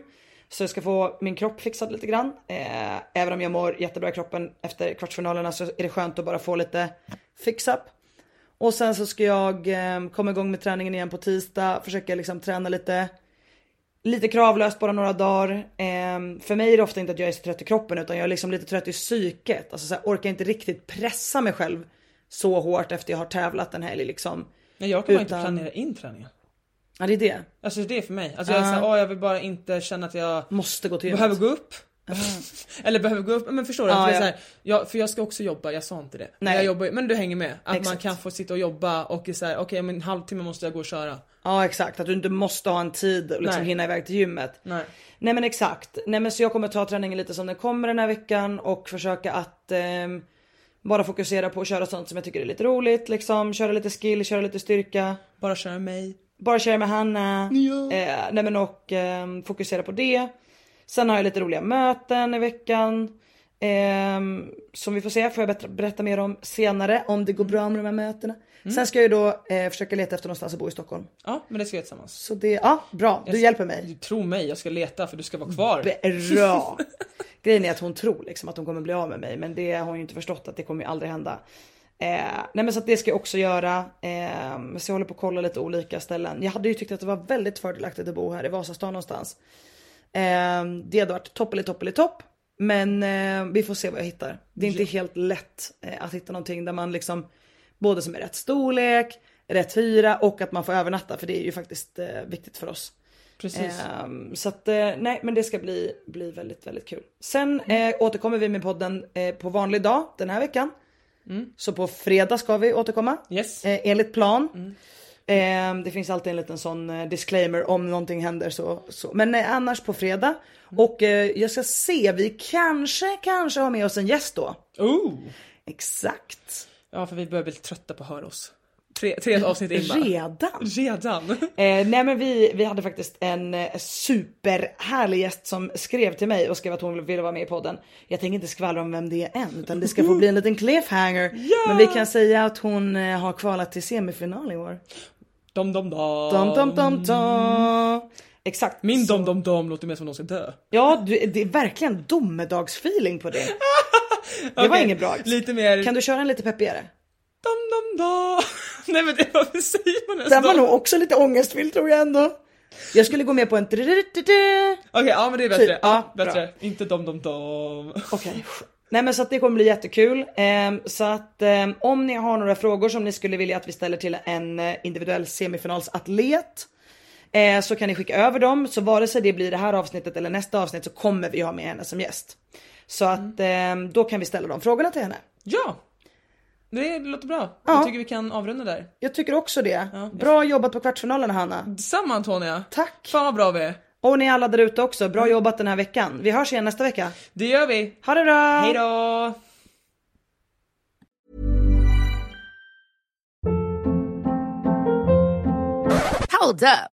Så jag ska få min kropp fixad lite grann. Eh, även om jag mår jättebra i kroppen efter kvartsfinalerna så är det skönt att bara få lite fix-up. Och sen så ska jag eh, komma igång med träningen igen på tisdag, försöka liksom träna lite lite kravlöst bara några dagar. Ehm, för mig är det ofta inte att jag är så trött i kroppen utan jag är liksom lite trött i psyket. Alltså så här, orkar inte riktigt pressa mig själv så hårt efter jag har tävlat en helg liksom. Men jag kan bara inte Utan- planera in träningen. Ja det är det. Alltså det är för mig. Alltså jag är såhär, åh jag vill bara inte känna att jag Måste gå till behöver gå upp. Eller behöver gå upp, men förstår du? Är ja. så här, jag, för jag ska också jobba, jag sa inte det. Nej. jag jobbar, men du hänger med. Att man Exakt. kan få sitta och jobba och såhär, okej om en halvtimme måste jag gå och köra. Ja exakt, att du inte måste ha en tid och liksom Nej. hinna iväg till gymmet. Nej. Nej men exakt. Nej men så jag kommer ta träningen lite som den kommer den här veckan och försöka att ehm, bara fokusera på att köra sånt som jag tycker är lite roligt liksom. Köra lite skill, köra lite styrka. Bara köra mig. Bara köra med Hanna. Ja. Eh, nej men och ehm, fokusera på det. Sen har jag lite roliga möten i veckan. ehm, som vi får se, får jag berätta, mer om senare om det går bra med de här mötena. Sen ska jag ju då eh, försöka leta efter någonstans att bo i Stockholm. Ja, men det ska vi göra tillsammans. Så det, ja bra, du hjälper mig. Du tror mig, jag ska leta för du ska vara kvar. Bra! Grejen är att hon tror liksom att hon kommer bli av med mig men det har hon ju inte förstått att det kommer ju aldrig hända. Eh, nej men så det ska jag också göra. Eh, så jag håller på att kolla lite olika ställen. Jag hade ju tyckt att det var väldigt fördelaktigt att bo här i Vasastan någonstans. Eh, det hade varit topp eller topp eller topp. Men eh, vi får se vad jag hittar. Det är inte helt lätt eh, att hitta någonting där man liksom både som är rätt storlek, rätt hyra och att man får övernatta för det är ju faktiskt eh, viktigt för oss. Precis. Ehm, så att eh, nej men det ska bli, bli väldigt väldigt kul. Sen eh, återkommer vi med podden eh, på vanlig dag den här veckan. Så på fredag ska vi återkomma. Yes. Eh, enligt plan. Ehm, det finns alltid en liten sån eh, disclaimer om någonting händer så. så. Men eh, annars på fredag. Och eh, jag ska se, vi kanske, kanske har med oss en gäst då. Oh! Exakt. Ja, för vi börjar bli trötta på att höra oss. Tre, tre avsnitt in bara. Redan. Redan? Eh, nej men vi, vi hade faktiskt en superhärlig gäst som skrev till mig och skrev att hon ville vara med i podden. Jag tänker inte skvallra om vem det är än utan det ska få bli en liten cliffhanger. Men vi kan säga att hon har kvalat till semifinal i år. Dom dom dom. Dum, dum, dum, dum. Exakt. Min dom dom dom låter mer som någon ska dö. Ja du, det är verkligen domedagsfeeling på det. Det var Okej, inget bra. Lite mer Kan du köra en lite peppigare? dom dom dom. Nej men det, varför säger man ens Den var dom? nog också lite ångestfylld tror jag ändå. Jag skulle gå med på en... Okej, ja men det är bättre. Typ, ja, bättre. Inte dom dom dom. Okej, Nej men så att det kommer bli jättekul. Ehm, så att ehm, om ni har några frågor som ni skulle vilja att vi ställer till en eh, individuell semifinalsatlet eh, så kan ni skicka över dem. Så vare sig det blir det här avsnittet eller nästa avsnitt så kommer vi ha med henne som gäst. Så att ehm, då kan vi ställa de frågorna till henne. Ja! Det låter bra. Ja. Jag tycker vi kan avrunda där. Jag tycker också det. Ja. Bra jobbat på kvartsfinalen Hanna. Detsamma Antonia. Tack. Fan vad bra vi är. Och ni alla där ute också, bra jobbat den här veckan. Vi hörs igen nästa vecka. Det gör vi. Ha det bra! Hej då! Hold up.